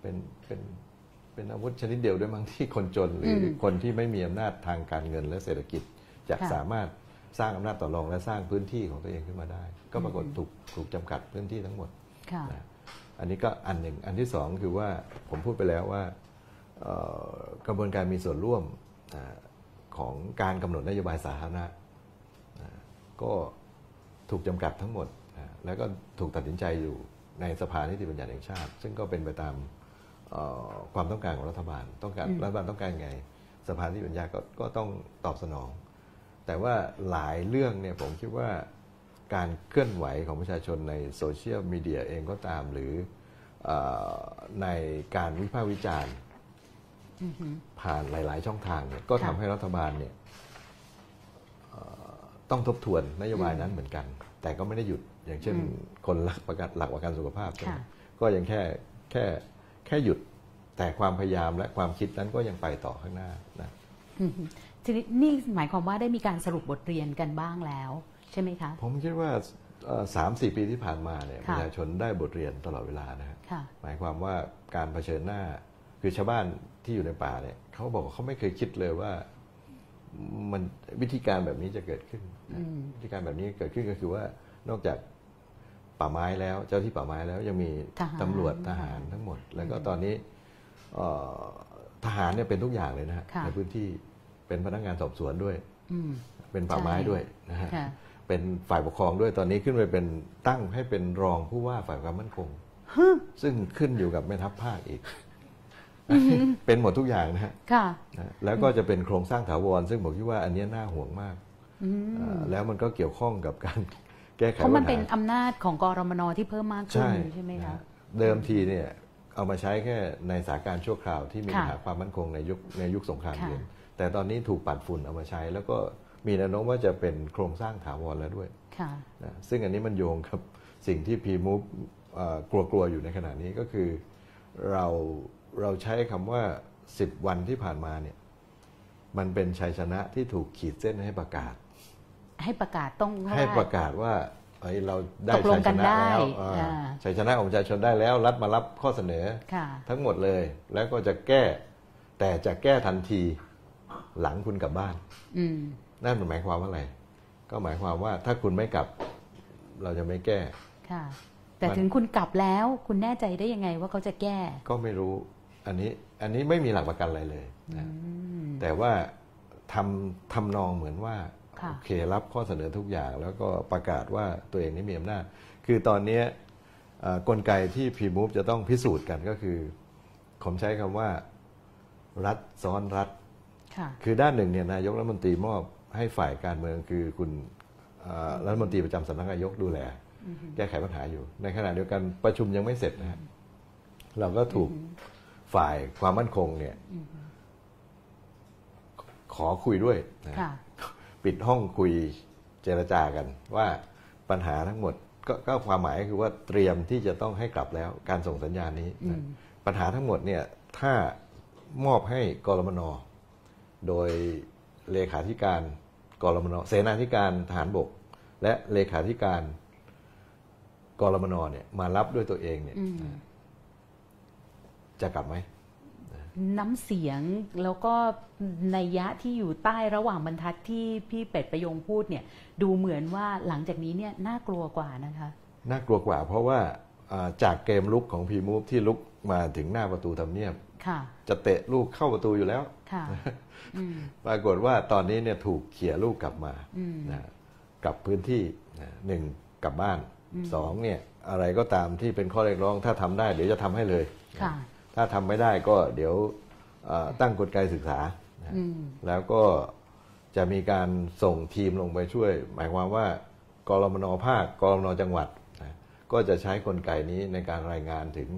เป็นเป็นเป็นอาวุธชนิดเดียวด้วยมั้งที่คนจนหรืออมคนที่ไม่มีอำนาจทางการเงินและเศรษฐกิจจะค่ะสามารถสร้างอำนาจต่อรองและสร้างพื้นที่ของตัวเองขึ้นมาได้ ก็ปรากฏถูกถูกจำกัดพื้นที่ทั้งหมดค่ะนะอันนี้ก็อันหนึ่งอันที่สองคือว่าผมพูดไปแล้วว่าเอ่อกระบวนการมีส่วนร่วมอ่า ของการกำหนดนโยบายสาธารณะอ่าก็ถูกจำกัดทั้งหมดอ่าแล้วก็ถูกตัดสินใจอยู่ในสภานิติบัญญัติแห่งชาติ ซึ่งก็เป็นไปตามเอ่อความต้องการของรัฐบาล ต้องการอืมรัฐบาลต้องการไง สภานิติบัญญัติก็ก็ต้องตอบสนอง แต่ว่าหลายเรื่องเนี่ยผมคิดว่าการเคลื่อนไหวของประชาชนในโซเชียลมีเดียเองก็ตามหรือเออในการวิพากษ์วิจารณ์อือฮึ ผ่านหลาย ๆ ช่องทางเนี่ยก็ค่ะทำให้รัฐบาลเนี่ยเอ่อต้องทบทวนนโยบายนั้นเหมือนกัน แต่ก็ไม่ได้หยุดอย่างเช่นอืมคนหลักประกันหลักประกันสุขภาพใช่ไหมค่ะก็ยังแค่แค่แค่หยุดแต่ความพยายามและความคิดนั้นก็ยังไปต่อข้างหน้านะอือฮึทีนี้นี่หมายความว่าได้มีการสรุปบทเรียนกันบ้างแล้ว ใช่ไหมคะ ผมคิดว่าสามสี่ปีที่ผ่านมาเนี่ยปค่ะระชาชนได้บทเรียนตลอดเวลานะฮะค่ะหมายความว่าการเผชิญหน้าคือชาวบ้าน ที่อยู่ในป่าเนี่ยเขาบอกว่าเขาไม่เคยคิดเลยว่ามันวิธีการแบบนี้จะเกิดขึ้นนะอืมวิธีการแบบนี้เกิดขึ้นก็คือว่านอกจากป่าไม้แล้ว เจ้าที่ป่าไม้แล้วยังมีทหารตำรวจทหารทั้งหมด แล้วก็ตอนนี้เอ่อทหารเนี่ยเป็นทุกอย่างเลยนะฮะค่ะในพื้นที่เป็นพนักงานสอบสวนด้วยอืมเป็นป่าไม้ใช่ด้วยนะฮะค่ะเป็นฝ่ายปกครองด้วยตอนนี้ขึ้นไปเป็นตั้งให้เป็นรองผู้ว่าฝ่ายความมั่นคง ซึ่งขึ้นอยู่กับแม่ทัพภาคอีก เป็นหมดทุกอย่างนะฮะค่ะนะแล้วก็จะเป็นโครงสร้างถาวร ซึ่งผมคิดว่าอันเนี้ยน่าห่วงมากอืมอ่าแล้วมันก็เกี่ยวข้องกับการแก้ไขเพราะมันปัญเป็นหาอำนาจของกรมนที่เพิ่มมากขึ้นใช่ใช่ไหมนะคะฮะเดิมทีเนี่ยเอามาใช้แค่ในสถานการณ์ชั่วคราวที่มีค่ะปัญหาความมั่นคงในยุคในยุคสงครามค่ะเย็นแต่ตอนนี้ถูกปัดฝุ่นเอามาใช้ แล้วก็มีแนวโน้มว่าจะเป็นโครงสร้างถาวรแล้วด้วยค่ะนะซึ่งอันนี้มันโยงกับสิ่งที่พีมูฟกลัวๆอยู่ในขณะนี้ก็คือเรา เราใช้คำว่า 10 วันที่ผ่านมาเนี่ยมันเป็นชัยชนะที่ถูกขีดเส้นให้ประกาศ ให้ประกาศต้องว่าให้ประกาศว่าเอ้ยเราได้ตกลชังยกัชนนะได้แล้วอ่าอ่าชัยชนะของประชาชนได้แล้ว รัฐมารับข้อเสนอค่ะทั้งหมดเลยแล้วก็จะแก้ แต่จะแก้ทันทีหลังคุณกลับบ้านอืมนั่นมันหมายความว่าอะไร ก็หมายความว่าถ้าคุณไม่กลับ เราจะไม่แก้ ค่ะ แต่มันถึงคุณกลับแล้ว คุณแน่ใจได้ยังไงว่าเขาจะแก้ ก็ไม่รู้ อันนี้อันนี้ไม่มีหลักประกันอะไรเลยนะอืมแต่ว่าทำทำนองเหมือนว่าค่ะโอเครับข้อเสนอทุกอย่างแล้วก็ประกาศว่าตัวเองนี่มีอำนาจ คือตอนเนี้ยเอ่อกลไกที่พีมูฟจะต้องพิสูจน์กันก็คือ ผมใช้คำว่า รัฐซ้อนรัฐค่ะคือด้านหนึ่งเนี่ยนายกรัฐมนตรีมอบให้ฝ่ายการเมืองคือคุณเอ่อรัฐมนตรีประจำสำนักนายกดูแล แก้ไขปัญหาอยู่ ในขณะเดียวกันประชุมยังไม่เสร็จนะฮะเราก็ถูก ฝ่ายความมั่นคงเนี่ยขอคุยด้วยนะค่ะปิดห้องคุยเจรจากัน ว่าปัญหาทั้งหมดกก็ความหมายก็คือว่าเตรียมที่จะต้องให้กลับแล้วการส่งสัญญาณนี้นะอืมปัญหาทั้งหมดเนี่ยถ้ามอบให้กรมนโดยเลขาธิการกรมนเสนาธิการทหารบก และเลขาธิการกรมนเนี่ยมารับด้วยตัวเองเนี่ยอืม จะกลับไหมน้ำเสียงแล้วก็นัยยะที่อยู่ใต้ระหว่างบรรทัดที่พี่เป็ดประยงพูดเนี่ย ดูเหมือนว่าหลังจากนี้เนี่ยน่ากลัวกว่านะคะ น่ากลัวกว่า เพราะว่าอ่าจากเกมลุกของพีมูฟที่ลุกมาถึงหน้าประตูทำเนียบค่ะจะเตะลูกเข้าประตูอยู่แล้วค่ะอืมปรากฏว่าตอนนี้เนี่ยถูกเขี่ยลูกกลับมาอืมนะกลับพื้นที่นะหนึ่งกลับบ้านสองเนี่ยอะไรก็ตามที่เป็นข้อเรียกร้องถ้าทำได้เดี๋ยวจะทำให้เลยค่ะ ถ้าทำไม่ได้ก็เดี๋ยวเอ่อตั้งกลไกศึกษานะอืมแล้วก็จะมีการส่งทีมลงไปช่วย หมายความว่ากรมนภาคกรมนจังหวัดนะก็จะใช้กลไกนี้ในการรายงานถึง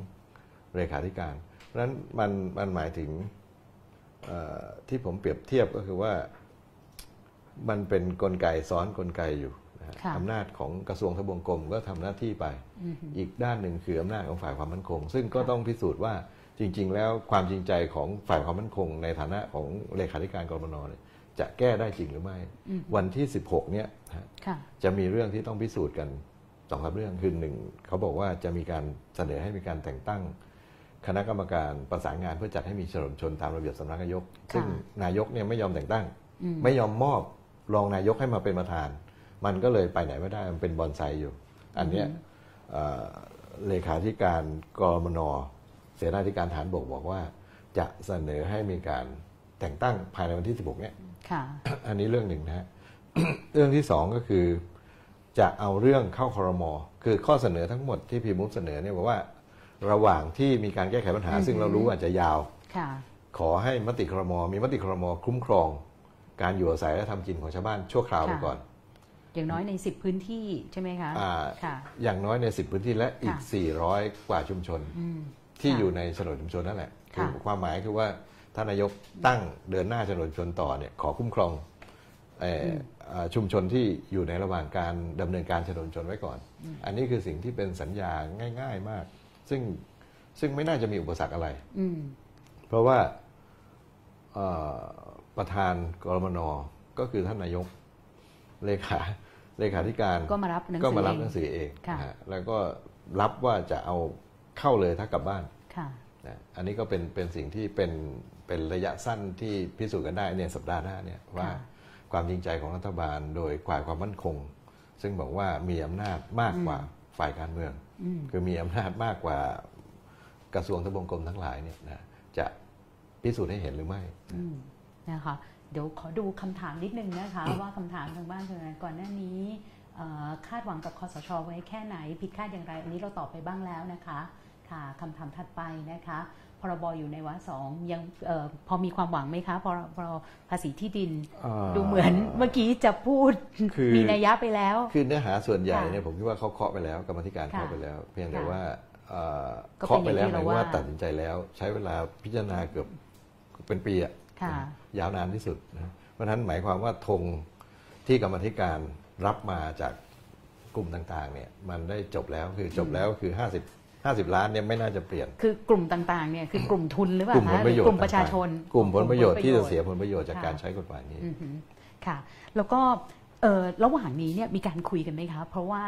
เลขาธิการเพราะฉะนั้นมันมันหมายถึงเอ่อที่ผมเปรียบเทียบก็คือว่ามันเป็นกลไกซ้อนกลไกอยู่นะฮะค่ะอำนาจของกระทรวงทบวงกรมก็ทำหน้าที่ไปอืมอีกด้านหนึ่งคืออำนาจของฝ่ายความมั่นคง ซึ่งก็ต้องพิสูจน์ว่า จริง ๆ แล้วความจริงใจของฝ่ายความมั่นคง ในฐานะของเลขาธิการกรมนเนี่ยจะแก้ได้จริงหรือไม่อืมวันที่ 16 เนี่ยนะฮะค่ะจะมีเรื่องที่ต้องพิสูจน์กันสองสามเรื่องคือหนึ่งเขาบอกว่าจะมีการเสนอให้มีการแต่งตั้ง คณะกรรมการประสานงานเพื่อจัดให้มีเฉลิมชนตามระเบียบสำนักนายกค่ะซึ่งนายกเนี่ยไม่ยอมแต่งตั้งอืมไม่ยอมมอบรองนายกให้มาเป็นประธาน มันก็เลยไปไหนไม่ได้มันเป็นบอนไซอยู่ อันเนี้ยเอ่อเลขาธิการกรมนเสนาธิการฐานบกบอกว่า จะเสนอให้มีการแต่งตั้งภายในวันที่ 16 เนี่ยค่ะอันนี้เรื่องหนึ่งนะฮะเรื่องที่สองก็คือ จะเอาเรื่องเข้าครมคือข้อเสนอทั้งหมดที่พีมุกเสนอเนี่ยบอกว่า ระหว่างที่มีการแก้ไขปัญหา ซึ่งเรารู้ว่าอาจจะยาวค่ะขอให้มติครม มีมติครม คุ้มครอง การอยู่อาศัยและทำกินของชาวบ้านชั่วคราวไปค่ะก่อน อย่างน้อยในสิบพื้นที่ใช่ไหมคะอ่าค่ะอย่างน้อยใน 10 พื้นที่และอีกค่ะ400 กว่าชุมชนอืม ที่ค่ะอยู่ในโฉนดชุมชนนั่นแหละคือค่ะความหมายคือว่าท่านนายกตั้งเดินหน้าโฉนดชุมชนต่อเนี่ยขอคุ้มครองเอ่อออ่าชุมชนที่อยู่ในระหว่างการดำเนินการโฉนดชุมชนไว้ก่อน อันนี้คือสิ่งที่เป็นสัญญาง่าย ๆมาก ซึ่งซึ่งไม่น่าจะมีอุปสรรคอะไรอืมเพราะว่าเอ่อประธานกรมนก็คือท่านนายกเลขาเลขาธิการก็มารับหนังสือก็มารับเองหนังสือเองค่ะนะฮะแล้วก็รับว่าจะเอา เข้าเลยถ้ากลับบ้านค่ะนะอันนี้ก็เป็นเป็นสิ่งที่เป็นเป็นระยะสั้นที่พิสูจน์กันได้เนี่ยสัปดาห์หน้าเนี่ยว่าค่ะความจริงใจของรัฐบาลโดยฝ่ายความมั่นคง ซึ่งบอกว่ามีอำนาจมากกว่าฝ่ายการเมืองอืมคือมีอำนาจมากกว่ากระทรวงทบวงกรมทั้งหลายเนี่ยนะจะพิสูจน์ให้เห็นหรือไม่อืมนะคะเดี๋ยวขอดูคำถามนิดนึงนะคะ ว่าคำถามทางบ้านคืออะไรก่อนหน้านี้เอ่อคาดหวังกับคอสชไว้แค่ไหน ผิดคาดอย่างไร อันนี้เราตอบไปบ้างแล้วนะคะ ค่ะคำถามถัดไปนะคะพรบอยู่ในวาระสองยังเออพอมีความหวังไหมคะพรบภาษีที่ดิน ดูเหมือนเมื่อกี้จะพูดคือมีนัยยะไปแล้ว คือเนื้อหาส่วนใหญ่ค่ะเนี่ยผมคิดว่าเขาเคาะไปแล้วกรรมาธิการค่ะเคาะไปแล้ว เพียงแต่ค่ะว่าเอ่อก็เป็นเคาะไปแล้วอย่างที่หมายเราว่าว่าตัดสินใจแล้ว ใช้เวลาพิจารณาเกือบเป็นปีอะค่ะนะยาวนานที่สุดนะเพราะฉะนั้นหมายความว่าธงที่กรรมาธิการรับมาจากกลุ่มต่างๆเนี่ยมันได้จบแล้วคือจบแล้วคือ 50 50 ล้านเนี่ยไม่น่าจะเปลี่ยน คือกลุ่มต่างๆเนี่ยคือกลุ่มทุนหรือเปล่ากลุ่มผลคะประโยชน์กลุ่มประชาชน กลุ่มผลประโยชน์ที่จะกลุ่มผลปรเสียผลประโยชน์จากค่ะการใช้กฎหมายนี้อือหือค่ะ แล้วก็เอ่อระหว่างนี้เนี่ยมีการคุยกันไหมคะเพราะว่า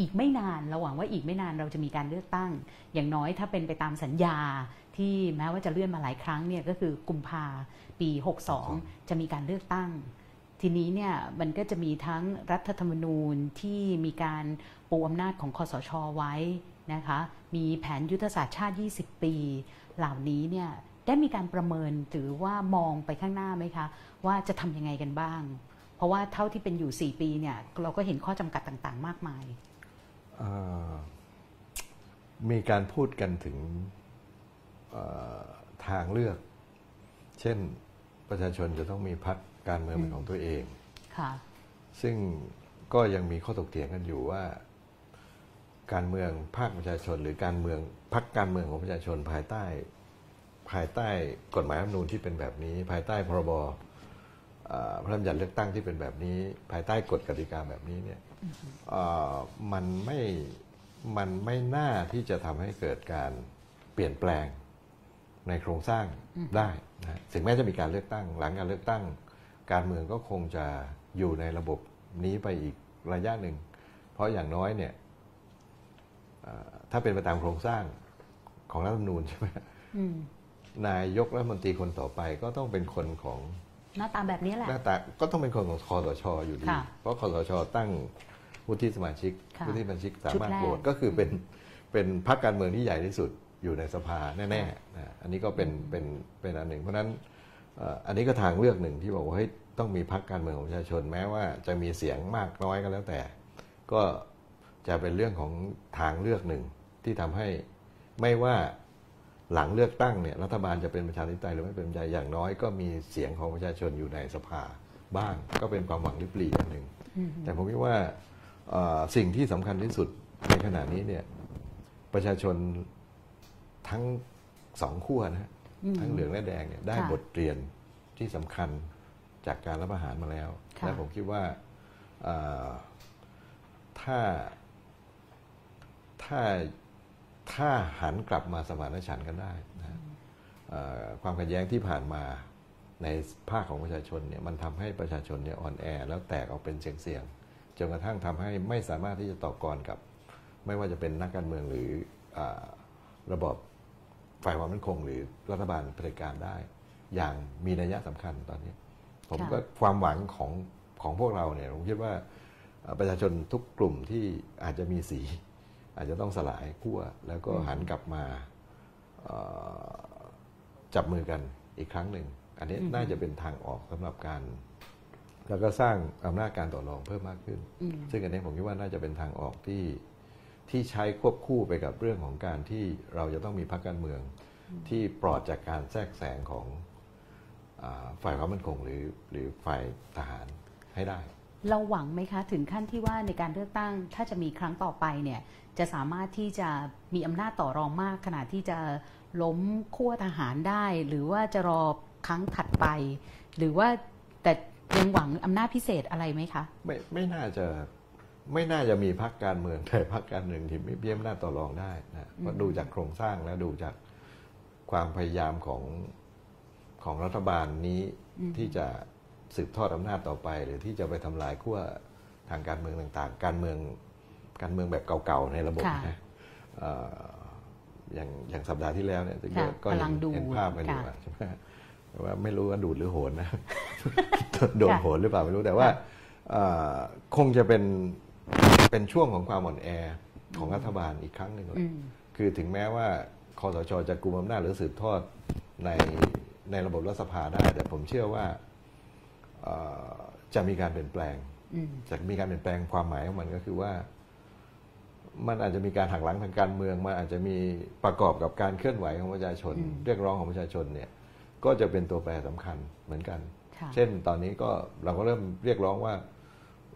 อีกไม่นานเราหวังว่าอีกไม่นานเราจะมีการเลือกตั้ง อย่างน้อยถ้าเป็นไปตามสัญญาที่แม้ว่าจะเลื่อนมาหลายครั้งเนี่ยก็คือกุมภาปี 62 จะมีการเลือกตั้ง ทีนี้เนี่ยมันก็จะมีทั้งรัฐธรรมนูญที่มีการปูอำนาจของคอสชไว้ นะคะ มีแผนยุทธศาสตร์ชาติ 20 ปี เหล่านี้เนี่ยได้มีการประเมินหรือว่ามองไปข้างหน้าไหมคะ ว่าจะทำยังไงกันบ้าง เพราะว่าเท่าที่เป็นอยู่ 4 ปีเนี่ยเราก็เห็นข้อจำกัดต่างๆ มากมายเอ่อมีการพูดกันถึงเอ่อทางเลือก เช่นประชาชนจะต้องมีพักการเมืองเป็นของตัวเองค่ะซึ่งก็ยังมีข้อถกเถียงกันอยู่ว่า การเมืองภาคประชาชน หรือการเมืองพักการเมืองของประชาชนภายใต้ ภายใต้กฎหมายรัฐธรรมนูญที่เป็นแบบนี้ ภายใต้พรบเอ่อพระราชบัญญัติเลือกตั้งที่เป็นแบบนี้ ภายใต้กฎกติกาแบบนี้เนี่ยเอ่อมันไม่มันไม่น่าที่จะทำให้เกิดการเปลี่ยนแปลงในโครงสร้างได้นะฮะถึงแม้จะมีการเลือกตั้ง หลังการเลือกตั้ง การเมืองก็คงจะอยู่ในระบบนี้ไปอีกระยะหนึ่ง เพราะอย่างน้อยเนี่ยเอ่อ ถ้าเป็นไปตามโครงสร้างของรัฐธรรมนูญใช่ไหมอืมนายกรัฐมนตรีคนต่อไปก็ต้องเป็นคนของหน้าตาแบบนี้แหละหน้าตาก็ต้องเป็นคนของคอสชอยู่ดีค่ะเพราะคอสชตั้งวุฒิสมาชิกค่ะวุฒิสมาชิกสาชุดมารถแรกโหวตก็คือเป็นเป็นพรรคการเมืองที่ใหญ่ที่สุดอยู่ในสภาแน่ๆนะอันนี้ก็เป็นเป็นเป็นอันหนึ่ง เพราะฉะนั้นเอ่ออันนี้ก็ทางเลือกหนึ่งที่บอกว่าเฮ้ยต้องมีพรรคการเมืองของประชาชนแม้ว่าจะมีเสียงมากน้อยก็แล้วแต่ ก็ จะเป็นเรื่องของทางเลือกหนึ่งที่ทำให้ไม่ว่าหลังเลือกตั้งเนี่ยรัฐบาลจะเป็นประชาธิปไตยหรือไม่เป็นประชาธิปไตยอย่างน้อยก็มีเสียงของประชาชนอยู่ในสภาบ้าง ก็เป็นความหวังลิบหลีอย่างหนึ่งแต่ผมคิดว่าเอ่อสิ่งที่สำคัญที่สุดในขณะนี้เนี่ยประชาชนทั้งสองขั้วนะฮะอืมทั้งเหลืองและแดงเนี่ยได้ค่ะบทเรียนที่สำคัญจากการรับประหารมาแล้วค่ะและผมคิดว่าเอ่อถ้า ถ้าถ้าหันกลับมาสมานฉันท์กันได้นะฮะเอ่อความขัดแย้งที่ผ่านมาในภาคของประชาชนเนี่ยมันทำให้ประชาชนเนี่ยอ่อนแอ แล้วแตกออกเป็นเสียงๆจนกระทั่งทำให้ไม่สามารถที่จะต่อกรกับ ไม่ว่าจะเป็นนักการเมืองหรืออาระบอบฝ่ายความมั่นคง หรือรัฐบาลเผด็จการได้ อย่างมีนัยสำคัญตอนนี้ ผมค่ะก็ความหวังของของพวกเราเนี่ยผมคิดว่าเอ่อประชาชนทุกกลุ่มที่อาจจะมีสี อาจจะต้องสลายขั้วแล้วก็หันกลับมาเอ่อจับมือกันอีกครั้งหนึ่ง อันนี้น่าจะเป็นทางออกสำหรับการ แล้วก็สร้างอำนาจการต่อรองเพิ่มมากขึ้นอืมซึ่งอันนี้ผมคิดว่าน่าจะเป็นทางออกที่ที่ใช้ควบคู่ไปกับเรื่องของการที่เราจะต้องมีพรรคการเมือง ที่ปลอดจากการแทรกแซงของอาฝ่ายความมั่นคงหรือหรือฝ่ายทหารให้ได้ เราหวังไหมคะ ถึงขั้นที่ว่าในการเลือกตั้งถ้าจะมีครั้งต่อไปเนี่ย จะสามารถที่จะมีอำนาจต่อรองมาก ขนาดที่จะล้มขั้วทหารได้ หรือว่าจะรอครั้งถัดไป หรือว่าแต่ยังหวังอำนาจพิเศษอะไรไหมคะไม่ไม่น่าจะไม่น่าจะมีพรรคการเมืองใดพรรคการหนึ่งที่ไม่เบี้ยมหน้าจต่อรองได้นะเพราะดูจากโครงสร้างและดูจากความพยายามของของรัฐบาลนี้ที่จะสืบทอดอำนาจต่อไป หรือที่จะไปทำลายขั้วทางการเมืองต่าง ๆ การเมือง การเมืองแบบเก่าๆในระบบค่ะนะเอ่ออย่างอย่างสัปดาห์ที่แล้วเนี่ยซึ่งค่ะก็ก็กำลังเห็นดูเห็นภาพกันอยู่ค่ะอะใช่ไหมแต่ว่าไม่รู้ว่าดูดหรือโหนนะโดนโหนหรือเปล่าไม่รู้แต่ว่าค่ะเอ่อคงจะเป็นเป็นช่วงของความอ่อนแอของรัฐบาลอีกครั้งหนึ่งเลยอืมคือถึงแม้ว่าคอสชจะกุมอำนาจหรือสืบทอดในในระบบรัฐสภาได้ แต่ผมเชื่อว่าเอ่อจะมีการเปลี่ยนแปลงอืมจะมีการเปลี่ยนแปลงความหมายของมันก็คือว่า มันอาจจะมีการหักหลังทางการเมืองมันอาจจะมีประกอบกับการเคลื่อนไหวของประชาชนอืมเรียกร้องของประชาชนเนี่ยก็จะเป็นตัวแปรสำคัญเหมือนกันค่ะเช่นตอนนี้ก็เราก็เริ่มเรียกร้องว่า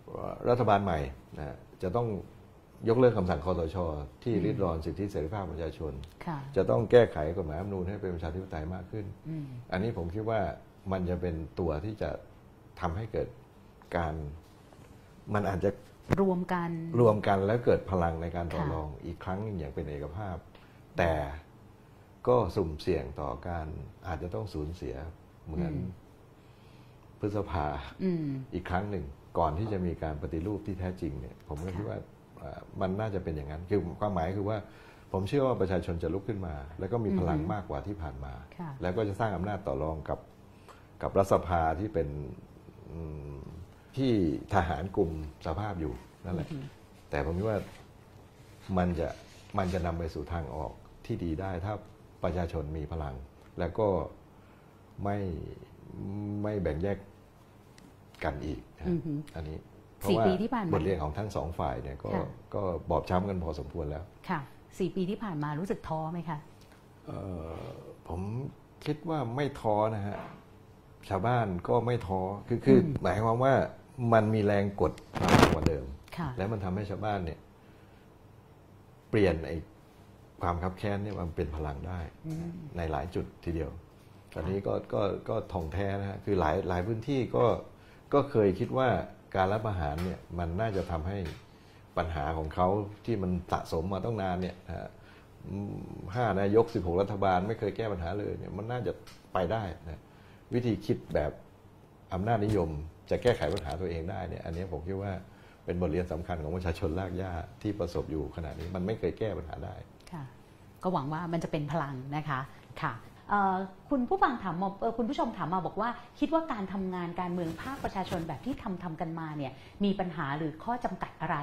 เอ่อรัฐบาลใหม่นะจะต้องยกเลิกคำสั่งคอสช ที่ริดรอนสิทธิเสรีภาพประชาชนค่ะจะต้องแก้ไขกฎหมายรัฐธรรมนูญให้เป็นประชาธิปไตยมากขึ้นอืมอันนี้ผมคิดว่ามันจะเป็นตัวที่จะทำให้เกิดการ มันอาจจะ รวมกัน รวมกันแล้วเกิดพลังในการต่อค่ะรองอีกครั้งหนึ่งอย่างเป็นเอกภาพ แต่ก็สุ่มเสี่ยงต่อการอาจจะต้องสูญเสียเหมือนพฤษภาอืมอีกครั้งหนึ่ง ก่อนที่จะมีการปฏิรูปที่แท้จริงเนี่ย ผมก็ค่ะคิดว่าเอ่อมันน่าจะเป็นอย่างนั้น คือความหมายคือว่า ผมเชื่อว่าประชาชนจะลุกขึ้นมา แล้วก็มีพลังมากกว่าที่ผ่านมาค่ะแล้วก็จะสร้างอำนาจต่อรองกับกับรัฐสภาที่เป็นอืม ที่ทหารกลุ่มสภาพอยู่นั่นแหละ แต่ผมคิดว่ามันจะมันจะนำไปสู่ทางออกที่ดีได้ถ้าประชาชนมีพลัง แล้วก็ไม่ไม่แบ่งแยกกันอีกนะอือฮึอันนี้เพสี่ราะว่าปีที่ผ่านมาบทเรียนของทั้งสองฝ่ายเนี่ยก็ค่ะก็บอบช้ำกันพอสมควรแล้วค่ะสี่ปีที่ผ่านมารู้สึกท้อไหมคะเอ่อผมคิดว่าไม่ท้อนะฮะชาวบ้านก็ไม่ท้อคือคืออมหมายความว่า มันมีแรงกดมากกว่าเดิมค่ะแล้วมันทำให้ชาวบ้านเนี่ย เปลี่ยนไอ้ความคับแค้นเนี่ยมันเป็นพลังได้ ในหลายจุดทีเดียว ตอนนี้ก็ก็ก็ท่องแท้นะฮะคือหลายหลายพื้นที่ก็ก็เคยคิดว่าการรับอาหารเนี่ยมันน่าจะทำให้ปัญหาของเขาที่มันสะสมมาต้องนานเนี่ยนะฮะอืมห้านายกสิบหกรัฐบาลไม่เคยแก้ปัญหาเลยเนี่ยมันน่าจะไปได้นะวิธีคิดแบบอำนาจนิยม จะแก้ไขปัญหาตัวเองได้เนี่ยอันนี้ผมคิดว่าเป็นบทเรียนสำคัญของประชาชนรากหญ้าที่ประสบอยู่ขณะนี้มันไม่เคยแก้ปัญหาได้ค่ะก็หวังว่ามันจะเป็นพลังนะคะค่ะคุณผู้ฟังถามมาคุณผู้ชมถามมาบอกว่า คิดว่าการทำงานการเมืองภาคประชาชนแบบที่ทำทำกันมาเนี่ยมีปัญหาหรือข้อจำกัดอะไร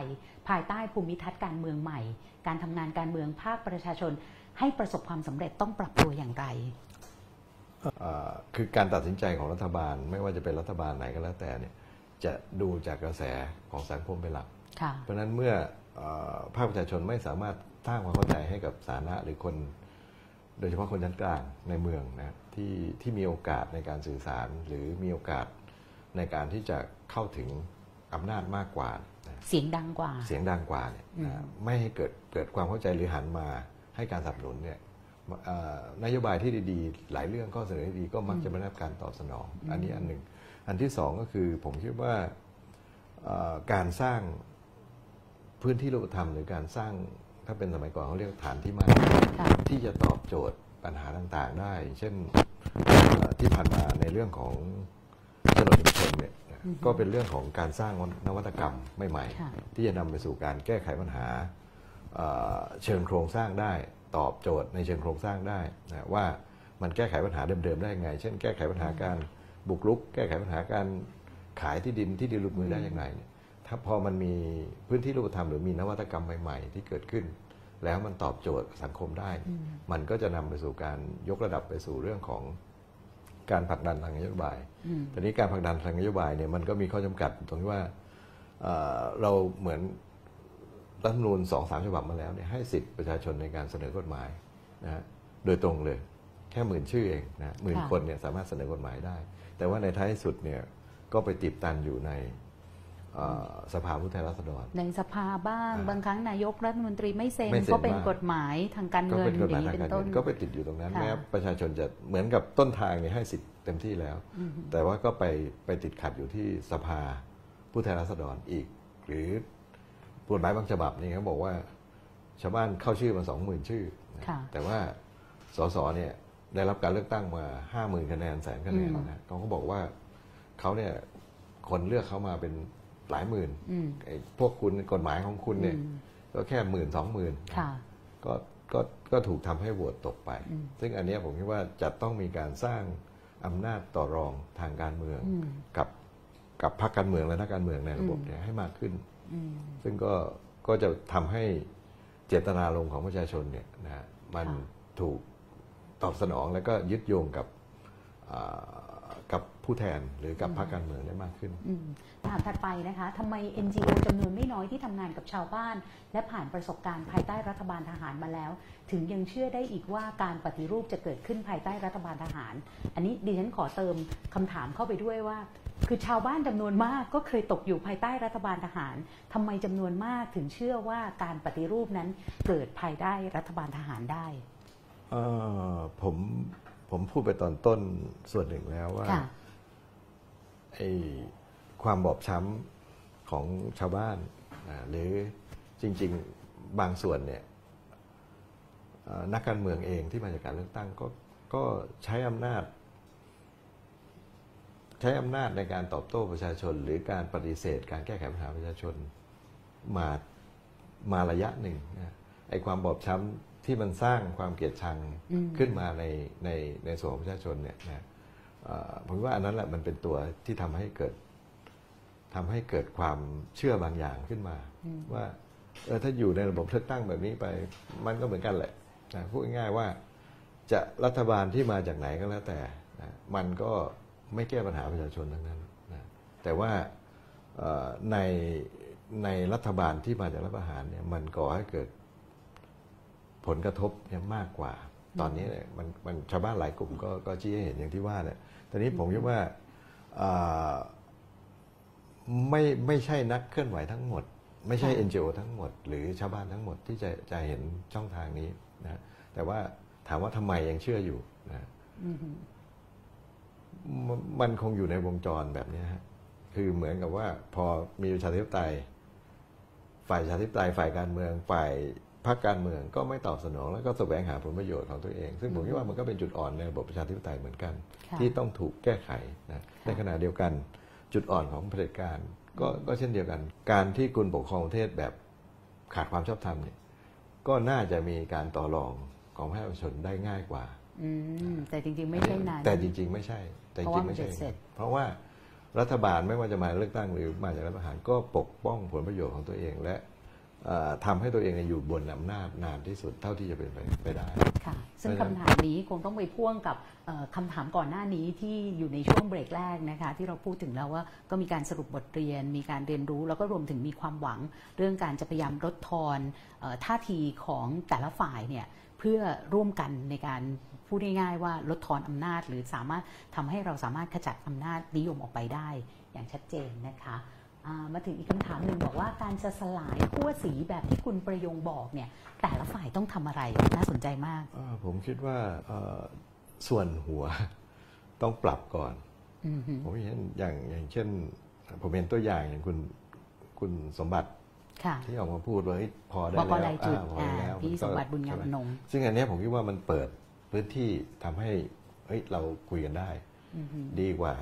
ภายใต้ภูมิทัศน์การเมืองใหม่ การทำงานการเมืองภาคประชาชน ให้ประสบความสำเร็จต้องปรับตัวอย่างไร คือการตัดสินใจของรัฐบาล ไม่ว่าจะเป็นรัฐบาลไหนก็แล้วแต่เนี่ยจะดูจากกระแสของสังคมเป็นหลักค่ะเพราะฉะนั้นเมื่อเออภาคประชาชนไม่สามารถสร้างความเข้าใจให้กับสาธารณะหรือคน โดยเฉพาะคนชั้นกลางในเมืองนะที่ที่มีโอกาสในการสื่อสารหรือมีโอกาสในการที่จะเข้าถึงอำนาจมากกว่านะเสียงดังกว่า เสียงดังกว่าเนี่ยอืมนะไม่ให้เกิดเกิดความเข้าใจหรือหันมาให้การสนับสนุนเนี่ยเอ่อ นโยบายที่ดีๆ หลายเรื่องข้อเสนอที่ดีก็มักจะไม่ได้รับการตอบสนอง อันนี้อันหนึ่ง อันที่สองก็คือผมคิดว่าเอ่อการสร้างพื้นที่รูปธรรมหรือการสร้างถ้าเป็นสมัยก่อนเขาเรียกฐานที่มั่นค่ะที่จะตอบโจทย์ปัญหาต่างๆ ได้ เช่นเอ่อที่ผ่านมาในเรื่องของถนนชุมชนเนี่ยก็เป็นเรื่องของการสร้างนวัตกรรมใหม่ค่ะๆที่จะนำไปสู่การแก้ไขปัญหาเอ่อเชิงโครงสร้างได้ ตอบโจทย์ในเชิงโครงสร้างได้นะว่ามันแก้ไขปัญหาเดิมๆได้ยังไง เช่น แก้ไขปัญหาการบุกรุก แก้ไขปัญหาการขายที่ดินที่ดินลุกมือได้อย่างไรเนี่ยถ้าพอมันมีพื้นที่รูปธรรมหรือมีนวัตกรรมใหม่ๆ ที่เกิดขึ้น แล้วมันตอบโจทย์สังคมได้ มันก็จะนำไปสู่การยกระดับไปสู่เรื่องของการผลักดันทางนโยบายอืมทีนี้การผลักดันทางนโยบายเนี่ยมันก็มีข้อจำกัดตรงที่ว่าเอ่อเราเหมือน รัฐธรรมนูญสองสามฉบับมาแล้วเนี่ยให้สิทธิประชาชนในการเสนอกฎหมายนะฮะโดยตรงเลยแค่หมื่นชื่อเองนะหมื่นค่ะคนเนี่ยสามารถเสนอกฎหมายได้ แต่ว่าในท้ายสุดเนี่ยก็ไปติดตันอยู่ในเอ่อสภาผู้แทนราษฎร ในสภาบ้างอ่าบางครั้งนายกรัฐมนตรีไม่เซ็นไม่เซ็นก็เป็นบ้างกฎหมายทางการก็เงินเป็นกฎหมายอย่างทางนี้เป็การนต้เงินนก็ไปติดอยู่ตรงนั้นค่ะแม้ประชาชนจะเหมือนกับต้นทางเนี่ยให้สิทธิ์เต็มที่แล้ว แต่ว่าก็ไปไปติดขัดอยู่ที่สภาผู้แทนราษฎรอีก หรือ กฎหมายบางฉบับนี่เขาบอกว่า ชาวบ้านเข้าชื่อมาสองหมื่นชื่อนะค่ะแต่ว่าสสเนี่ยได้รับการเลือกตั้งมาห้าหมื่นคะแนนแสนคะแนนอืมนะเขาก็บอกว่าเขาเนี่ยคนเลือกเขามาเป็นหลายหมื่นอืมไอ้พวกคุณกฎหมายของคุณเนี่ยอืมก็แค่หมื่นสองหมื่นค่ะก็ก็ก็ถูกทำให้โหวตตกไปอืมซึ่งอันเนี้ยผมคิดว่าจะต้องมีการสร้างอำนาจต่อรองทางการเมืองอืมกับกับพรรคการเมืองและนักการเมืองในระบบอืมเนี่ยให้มากขึ้นอืม ซึ่งก็ก็จะทำให้เจตนารมณ์ของประชาชนเนี่ยนะฮะมันค่ะถูกตอบสนองแล้วก็ยึดโยงกับอ่ากับผู้แทนหรือกับพรรคการเมืองได้มากขึ้นอืมถามถัดไปนะคะทำไม NGO จำนวนไม่น้อยที่ทำงานกับชาวบ้าน และผ่านประสบการณ์ภายใต้รัฐบาลทหารมาแล้ว ถึงยังเชื่อได้อีกว่าการปฏิรูปจะเกิดขึ้นภายใต้รัฐบาลทหาร อันนี้ดิฉันขอเติมคำถามเข้าไปด้วยว่า คือชาวบ้านจำนวนมากก็เคยตกอยู่ภายใต้รัฐบาลทหารทำไมจำนวนมากถึงเชื่อว่าการปฏิรูปนั้นเกิดภายใต้รัฐบาลทหารได้เอ่อผมผมพูดไปตอนต้นส่วนหนึ่งแล้วว่าค่ะไอ้ความบอบช้ำของชาวบ้านอ่าหรือจริง ๆ บางส่วนเนี่ยเอ่อนักการเมืองเองที่มาจากการเลือกตั้งก็ก็ใช้อำนาจ ใช้อำนาจในการตอบโต้ประชาชน หรือการปฏิเสธ การแก้ไขปัญหาประชาชนมามาระยะหนึ่งนะไอ้ความบอบช้ำที่มันสร้างความเกลียดชังอืมขึ้นมาในในในส่วนของประชาชนเนี่ยนะเอ่อผมว่าอันนั้นแหละมันเป็นตัวที่ทำให้เกิดทำให้เกิดความเชื่อบางอย่างขึ้นมา ว่าเออถ้าอยู่ในระบบเลือกตั้งแบบนี้ไปมันก็เหมือนกันแหละนะพูดง่ายๆว่า จะรัฐบาลที่มาจากไหนก็แล้วแต่นะมันก็ ไม่แก้ปัญหาประชาชนทั้งนั้นนะแต่ว่าเอ่อในในรัฐบาลที่มาจากรัฐประหารเนี่ยมันก่อให้เกิดผลกระทบเนี่ยมากกว่า ตอนนี้เนี่ยมันมันชาวบ้านหลายกลุ่มก็ก็ชี้ให้เห็นอย่างที่ว่าเนี่ยตอนนี้ผมคิดว่าเอ่อไม่ไม่ใช่นักเคลื่อนไหวทั้งหมด ไม่ใช่ค่ะ NGO ทั้งหมด หรือชาวบ้านทั้งหมดที่จะจะเห็นช่องทางนี้นะแต่ว่าถามว่าทำไมยังเชื่ออยู่นะอือหือ มมันคงอยู่ในวงจรแบบเนี้ยฮะคือเหมือนกับว่าพอมีประชาธิปไตย ฝ่ายประชาธิปไตยฝ่ายการเมืองฝ่ายพรรคการเมืองก็ไม่ตอบสนอง แล้วก็แสวงหาผลประโยชน์ของตัวเอง ซึ่งผมคิดว่ามันก็เป็นจุดอ่อนในระบบประชาธิปไตยเหมือนกันค่ะที่ต้องถูกแก้ไขนะในขณะเดียวกันจุดอ่อนของเผด็จการก็ก็เช่นเดียวกัน การที่คุณปกครองประเทศแบบขาดความชอบธรรมเนี่ยก็น่าจะมีการต่อรองของประชาชนได้ง่ายกว่า อืมแต่จริง ๆ ไม่ใช่นั้นแต่จริง ๆ ไม่ใช่ แต่จริงๆไม่ใช่เพราะว่ามันเบ็ดเสร็จเพราะว่ารัฐบาลไม่ว่าจะมาเลือกตั้งหรือมาจากรัฐประหารก็ปกป้องผลประโยชน์ของตัวเองและเอ่อทำให้ตัวเองอยู่บนอำนาจนานที่สุดเท่าที่จะเป็นไปไปได้ค่ะ ซึ่งเพราะฉะนั้นคำถามนี้คงต้องไปพ่วงกับเอ่อคำถามก่อนหน้านี้ที่อยู่ในช่วงเบรกแรกนะคะ ที่เราพูดถึงแล้วว่าก็มีการสรุปบทเรียน มีการเรียนรู้แล้วก็รวมถึงมีความหวัง เรื่องการจะพยายามลดทอนเอ่อท่าทีของแต่ละฝ่ายเนี่ยเพื่อร่วมกันในการ พูดง่ายๆว่าลดทอนอำนาจ หรือสามารถทำให้เราสามารถขจัดอำนาจนิยมออกไปได้ อย่างชัดเจนนะคะอ่ามาถึงอีกคำถามหนึ่งบอกว่าการจะสลายขั้วสีแบบที่คุณประยงบอกเนี่ยแต่ละฝ่ายต้องทำอะไรน่าสนใจมากเอ่อผมคิดว่าเอ่อส่วนหัวต้องปรับก่อนอืมฮึผมเห็นอย่างอย่างเช่น ผมเห็นตัวอย่างอย่างคุณคุณสมบัติค่ะที่ออกมาพูดว่าเฮ้ยพอได้บอกแล้วอะไรจุดอ่าพออ่าได้แล้วพี่นก็สมบัติบุญงามใช่ไหนงซึ่งอันเนี้ยผมคิดว่ามันเปิด พื้นที่ทำให้เฮ้ยเราคุยกันได้อืมฮึดีกว่า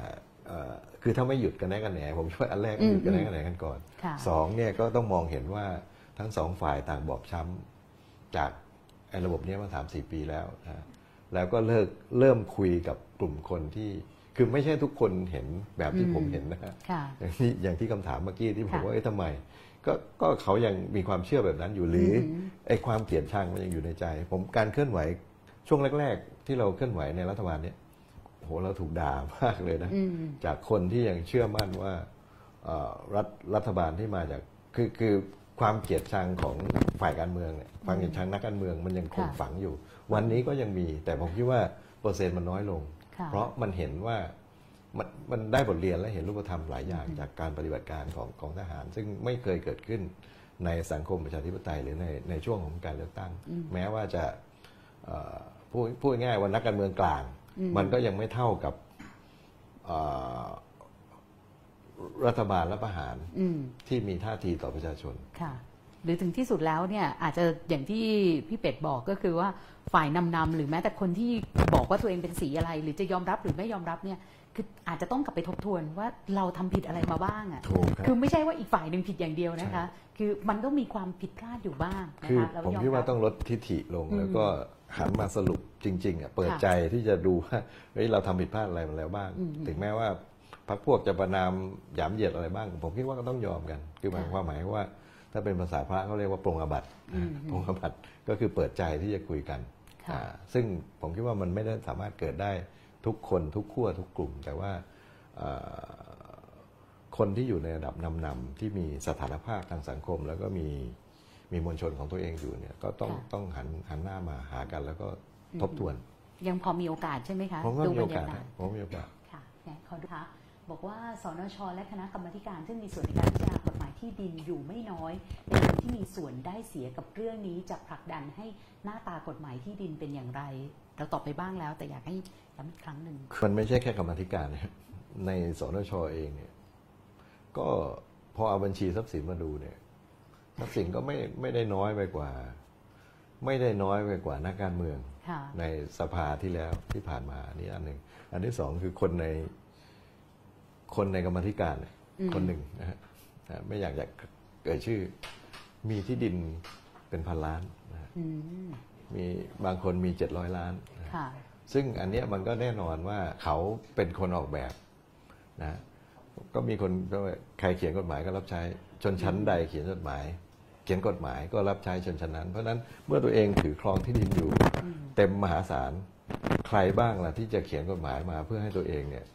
เอ่อคือถ้าไม่หยุดกันแน่กันแหนผมช่วยอันแรกก็หยุดกันแน่กันแหนกันก่อนค่ะสองเนี่ยก็ต้องมองเห็นว่าทั้งสองฝ่ายต่างบอบช้ำจากไอ้ระบบเนี้ยมาสามสี่ปีแล้วนะแล้วก็เลิกเริ่มคุยกับกลุ่มคนที่ คือไม่ใช่ทุกคนเห็นแบบที่อืมผมเห็นนะฮะค่ะอย่างที่อย่างที่คำถามเมื่อกี้ที่ผมค่ะว่าเอ๊ะทำไมก็ก็เขายังมีความเชื่อแบบนั้นอยู่หรือออหือไอ้ความเกลียดชังมันยังอยู่ในใจ ผมการเคลื่อนไหว ช่วงแรก ๆ ที่เราเคลื่อนไหวในรัฐบาลเนี่ยโหเราถูกด่ามากเลยนะอืมจากคนที่ยังเชื่อมั่นว่าเอ่อรัฐรัฐบาลที่มาจากคือคือความเกลียดชังของฝ่ายการเมืองเนี่ยความเกลียดชังนักการเมืองมันยังคงค่ะฝังอยู่ วันนี้ก็ยังมีแต่ผมคิดว่าเปอร์เซ็นต์มันน้อยลงค่ะเพราะมันเห็นว่ามันมันได้บทเรียนและเห็นรูปธรรมหลายอย่างจากการปฏิบัติการของของทหาร ซึ่งไม่เคยเกิดขึ้นในสังคมประชาธิปไตยหรือในในช่วงของการเลือกตั้ง แม้ว่าจะเอ่อ พูดพูดง่ายๆว่านักการเมืองกลางอืมมันก็ยังไม่เท่ากับเอ่อรัฐบาลและประหารอืมที่มีท่าทีต่อประชาชนค่ะหรือถึงที่สุดแล้วเนี่ยอาจจะอย่างที่พี่เป็ดบอกก็คือว่าฝ่ายนำนำหรือแม้แต่คนที่บอกว่าตัวเองเป็นสีอะไร หรือจะยอมรับหรือไม่ยอมรับเนี่ย คืออาจจะต้องกลับไปทบทวนว่าเราทำผิดอะไรมาบ้างอะถูกครับคือไม่ใช่ว่าอีกฝ่ายหนึ่งผิดอย่างเดียวนะคะใช่คือมันก็มีความผิดพลาดอยู่บ้างนะคือคะแล้วผมยอคิดว่ารับต้องลดทิฐิลงอืมแล้วก็หันมาสรุปจริงๆอะเปิดค่ะใจที่จะดูว่าเฮ้ยเราทำผิดพลาดอะไรมาแล้วบ้างอืมถึงแม้ว่าพรรคพวกจะประนามหยามเหยียดอะไรบ้าง ผมคิดว่าก็ต้องยอมกัน คือหมายค่ะความหมายว่า ถ้าเป็นภาษาพระเขาเรียกว่าปรงอาบัติอืมปรงอาบัติก็คือเปิดใจที่จะคุยกันค่ะอ่าซึ่งผมคิดว่ามันไม่ได้สามารถเกิดได้ ทุกคนทุกขั้วทุกกลุ่ม แต่ว่าเอ่อคนที่อยู่ในระดับนำๆที่มีสถานภาพทางสังคม แล้วก็มีมีมวลชนของตัวเองอยู่เนี่ยก็ต้องค่ะต้องหันหันหน้ามาหากัน แล้วก็ทบทวน ยังพอมีโอกาสใช่ไหมคะผมว่าดูมีบรโอรกาสยากานะศผมว่ามีโอกาสค่ะเนี่ยขอดูค่ะบอกว่าสนช และคณะกรรมาธิการซึ่งมีส่วนในการพิจารณากฎหมายที่ดินอยู่ไม่น้อยในกลุ่มที่มีส่วนได้เสียกับเรื่องนี้จะผลักดันให้หน้าตากฎหมายที่ดินเป็นอย่างไร เราตอบไปบ้างแล้ว แต่อยากให้ย้ำอีกครั้งหนึ่งมันไม่ใช่แค่กรรมาธิการนะครับในสนชเองเนี่ย ก็พอเอาบัญชีทรัพย์สินมาดูเนี่ยทักษิณก็ไม่ไม่ได้น้อยไปกว่า ไม่ได้น้อยไปกว่านักการเมืองค่ะในสภาที่แล้วที่ผ่านมานี่อันหนึ่งอันที่สองคือคนในคนในกรรมาธิการเนี่ยอืมคนหนึ่งนะฮะอ่าไม่อยากจะเอ่ยชื่อ มีที่ดินเป็นพันล้านนะฮะอื มมีบางคนมีเจ็ดร้อยล้านนะฮะค่ะซึ่งอันเนี้ยมันก็แน่นอนว่าเขาเป็นคนออกแบบนะฮะก็มีคนก็ว่าใครเขียนกฎหมายก็รับใช้ชนชั้นใดเขียนกฎหมาย เขียนกฎหมายก็รับใช้ชนชั้นนั้น เพราะฉะนั้นเมื่อตัวเองถือครองที่ดินอยู่ เต็มมหาศาลใครบ้างล่ะที่จะเขียนกฎหมายมาเพื่อให้ตัวเองเนี่ย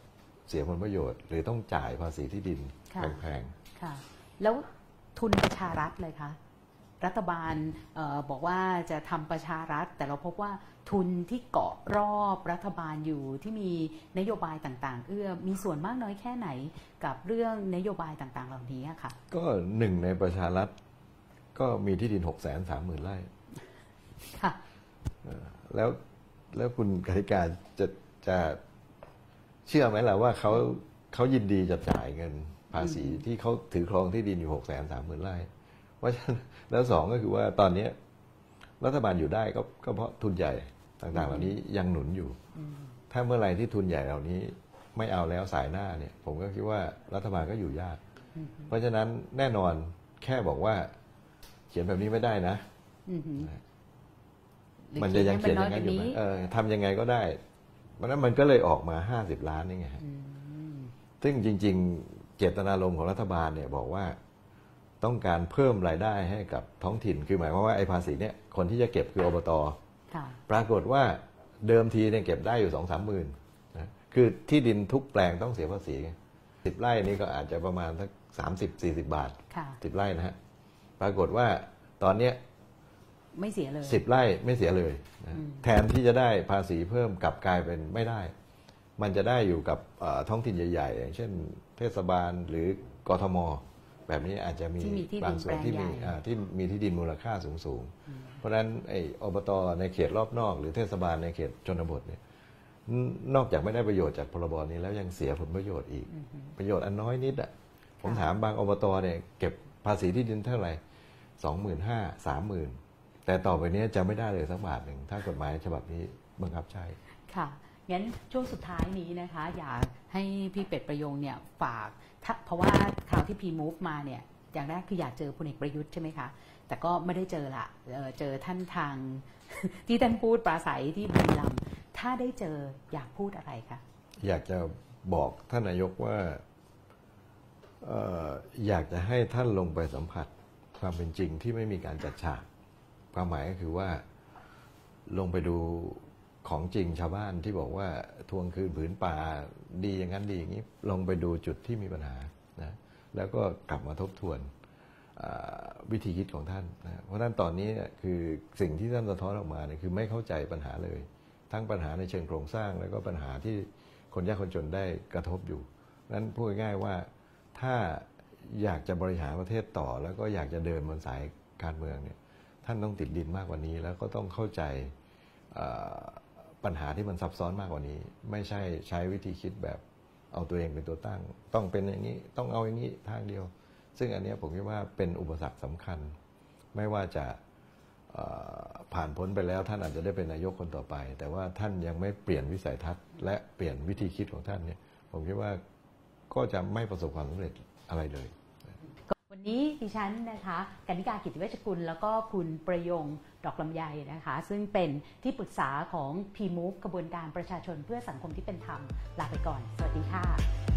เสียผลประโยชน์ หรือต้องจ่ายภาษีที่ดินค่ะแพงค่ะแล้วทุนประชารัฐเลยคะ รัฐบาลเออบอกว่าจะทำประชารัฐ แต่เราพบว่าทุนที่เกาะรอบรัฐบาลอยู่ที่มีนโยบายต่าง ๆ เอื้อมีส่วนมากน้อยแค่ไหนกับเรื่องนโยบายต่าง ๆ เหล่านี้อะค่ะๆก็หนึ่งในประชารัฐก็มีที่ดินหกแสนสามหมื่นไร่ค่ะแล้วแล้วคุณกติกาจะจะเชื่อไหมล่ะว่าเขาเขายินดีจะจ่ายเงินภาษีที่เขาถือครองที่ดินอยู่หกแสนสามหมื่นไร่เพราะฉะนั้น แล้วสองก็คือว่าตอนเนี้ยรัฐบาลอยู่ได้ก็ก็เพราะทุนใหญ่ต่างๆ เหล่านี้ยังหนุนอยู่ ถ้าเมื่อไหร่ที่ทุนใหญ่เหล่านี้ไม่เอาแล้วสายหน้าเนี่ย ผมก็คิดว่ารัฐบาลก็อยู่ยาก เพราะฉะนั้นแน่นอนแค่บอกว่า เขียนแบบนี้ไม่ได้นะอือหือหรือมันจะยังเขียนให้อย่างนั้นอยู่ไหมกว่เออทำยังไงก็ได้เพราะฉะนั้นมันก็เลยออกมาห้าสิบล้านนี่ไงฮะซึ่งจริง ๆ เจตนารมณ์ของรัฐบาลเนี่ยบอกว่า ต้องการเพิ่มรายได้ให้กับท้องถิ่น คือหมายความว่าไอ้ภาษีเนี่ยคนที่จะเก็บคืออบตค่ะปรากฏว่าเดิมทีเนี่ยเก็บได้อยู่สองสามหมื่นนะคือที่ดินทุกแปลงต้องเสียภาษีสิบไร่นี่ก็อาจจะประมาณสักสามสิบสี่สิบบาทค่ะสิบไร่นะฮะปรากฏว่าตอนเนี้ยไม่เสียเลยสิบไร่ไม่เสียเลยนะแทนที่จะได้ภาษีเพิ่มกลับกลายเป็นไม่ได้ มันจะได้อยู่กับเอ่อท้องถิ่นใหญ่ ๆ อย่างเช่น เทศบาลหรือกทม แบบนี้อาจจะมีที่มีที่ดินบางส่วนที่มีแปลงใหญ่อ่าที่มีที่ดินมูลค่าสูงๆเพราะฉะนั้นไอ้อบตในเขตรอบนอก หรือเทศบาลในเขตชนบทเนี่ยนนอกจากไม่ได้ประโยชน์จากพรบนี้แล้วยังเสียผลประโยชน์อีก ประโยชน์อันน้อยนิดอะผมถามบางอบตเนี่ยเก็บภาษีที่ดินเท่าไหร่สองหมื่นห้าสามหมื่นแต่ต่อไปเนี้ยจะไม่ได้เลยสักบาทหนึ่งถ้ากฎหมายฉบับนี้บังคับใช้ค่ะงั้นช่วงสุดท้ายนี้นะคะ อยาก ให้พี่เป็ดประยงเนี่ยฝากเพราะว่าคราวที่พีมูฟมาเนี่ยอย่างแรกคืออยากเจอพลเอกประยุทธ์ใช่ไหมคะ แต่ก็ไม่ได้เจอละเออเจอท่านทางที่ท่านพูดปราศัยที่บุรีรัมย์ถ้าได้เจออยากพูดอะไรคะ อยากจะบอกท่านนายกว่าอออยากจะให้ท่านลงไปสัมผัสความเป็นจริงที่ไม่มีการจัดฉาก ความหมายก็คือว่าลงไปดู ของจริงชาวบ้านที่บอกว่าทวงคืนผืนป่าดีอย่างนั้นดีอย่างนี้ลงไปดูจุดที่มีปัญหานะแล้วก็กลับมาทบทวนวิธีคิดของท่านนะเพราะฉะนั้นตอนนี้เนี่ยคือสิ่งที่ท่านสะท้อนออกมาเนี่ยคือไม่เข้าใจปัญหาเลย ทั้งปัญหาในเชิงโครงสร้าง แล้วก็ปัญหาที่คนยากคนจนได้กระทบอยู่นั้นพูดง่ายว่าถ้าอยากจะบริหารประเทศต่อ แล้วก็อยากจะเดินบนสายการเมืองเนี่ยท่านต้องติดดินมากกว่านี้ แล้วก็ต้องเข้าใจ ปัญหาที่มันซับซ้อนมากกว่านี้ ไม่ใช่ใช้วิธีคิดแบบเอาตัวเองเป็นตัวตั้ง ต้องเป็นอย่างนี้ต้องเอาอย่างนี้ทางเดียว ซึ่งอันนี้ผมคิดว่าเป็นอุปสรรคสำคัญ ไม่ว่าจะผ่านพ้นไปแล้วท่านอาจจะได้เป็นนายกคนต่อไป แต่ว่าท่านยังไม่เปลี่ยนวิสัยทัศน์ และเปลี่ยนวิธีคิดของท่านเนี่ยผมคิดว่าก็จะไม่ประสบความสำเร็จอะไรเลย วันนี้ดิฉันนะคะกนิการกิติเวชกุลแล้วก็คุณประยง ดอกลำไยนะคะ ซึ่งเป็นที่ปรึกษาของ p m o v e กระบวนการประชาชนเพื่อสังคมที่เป็นธรรม ลาไปก่อน สวัสดีค่ะ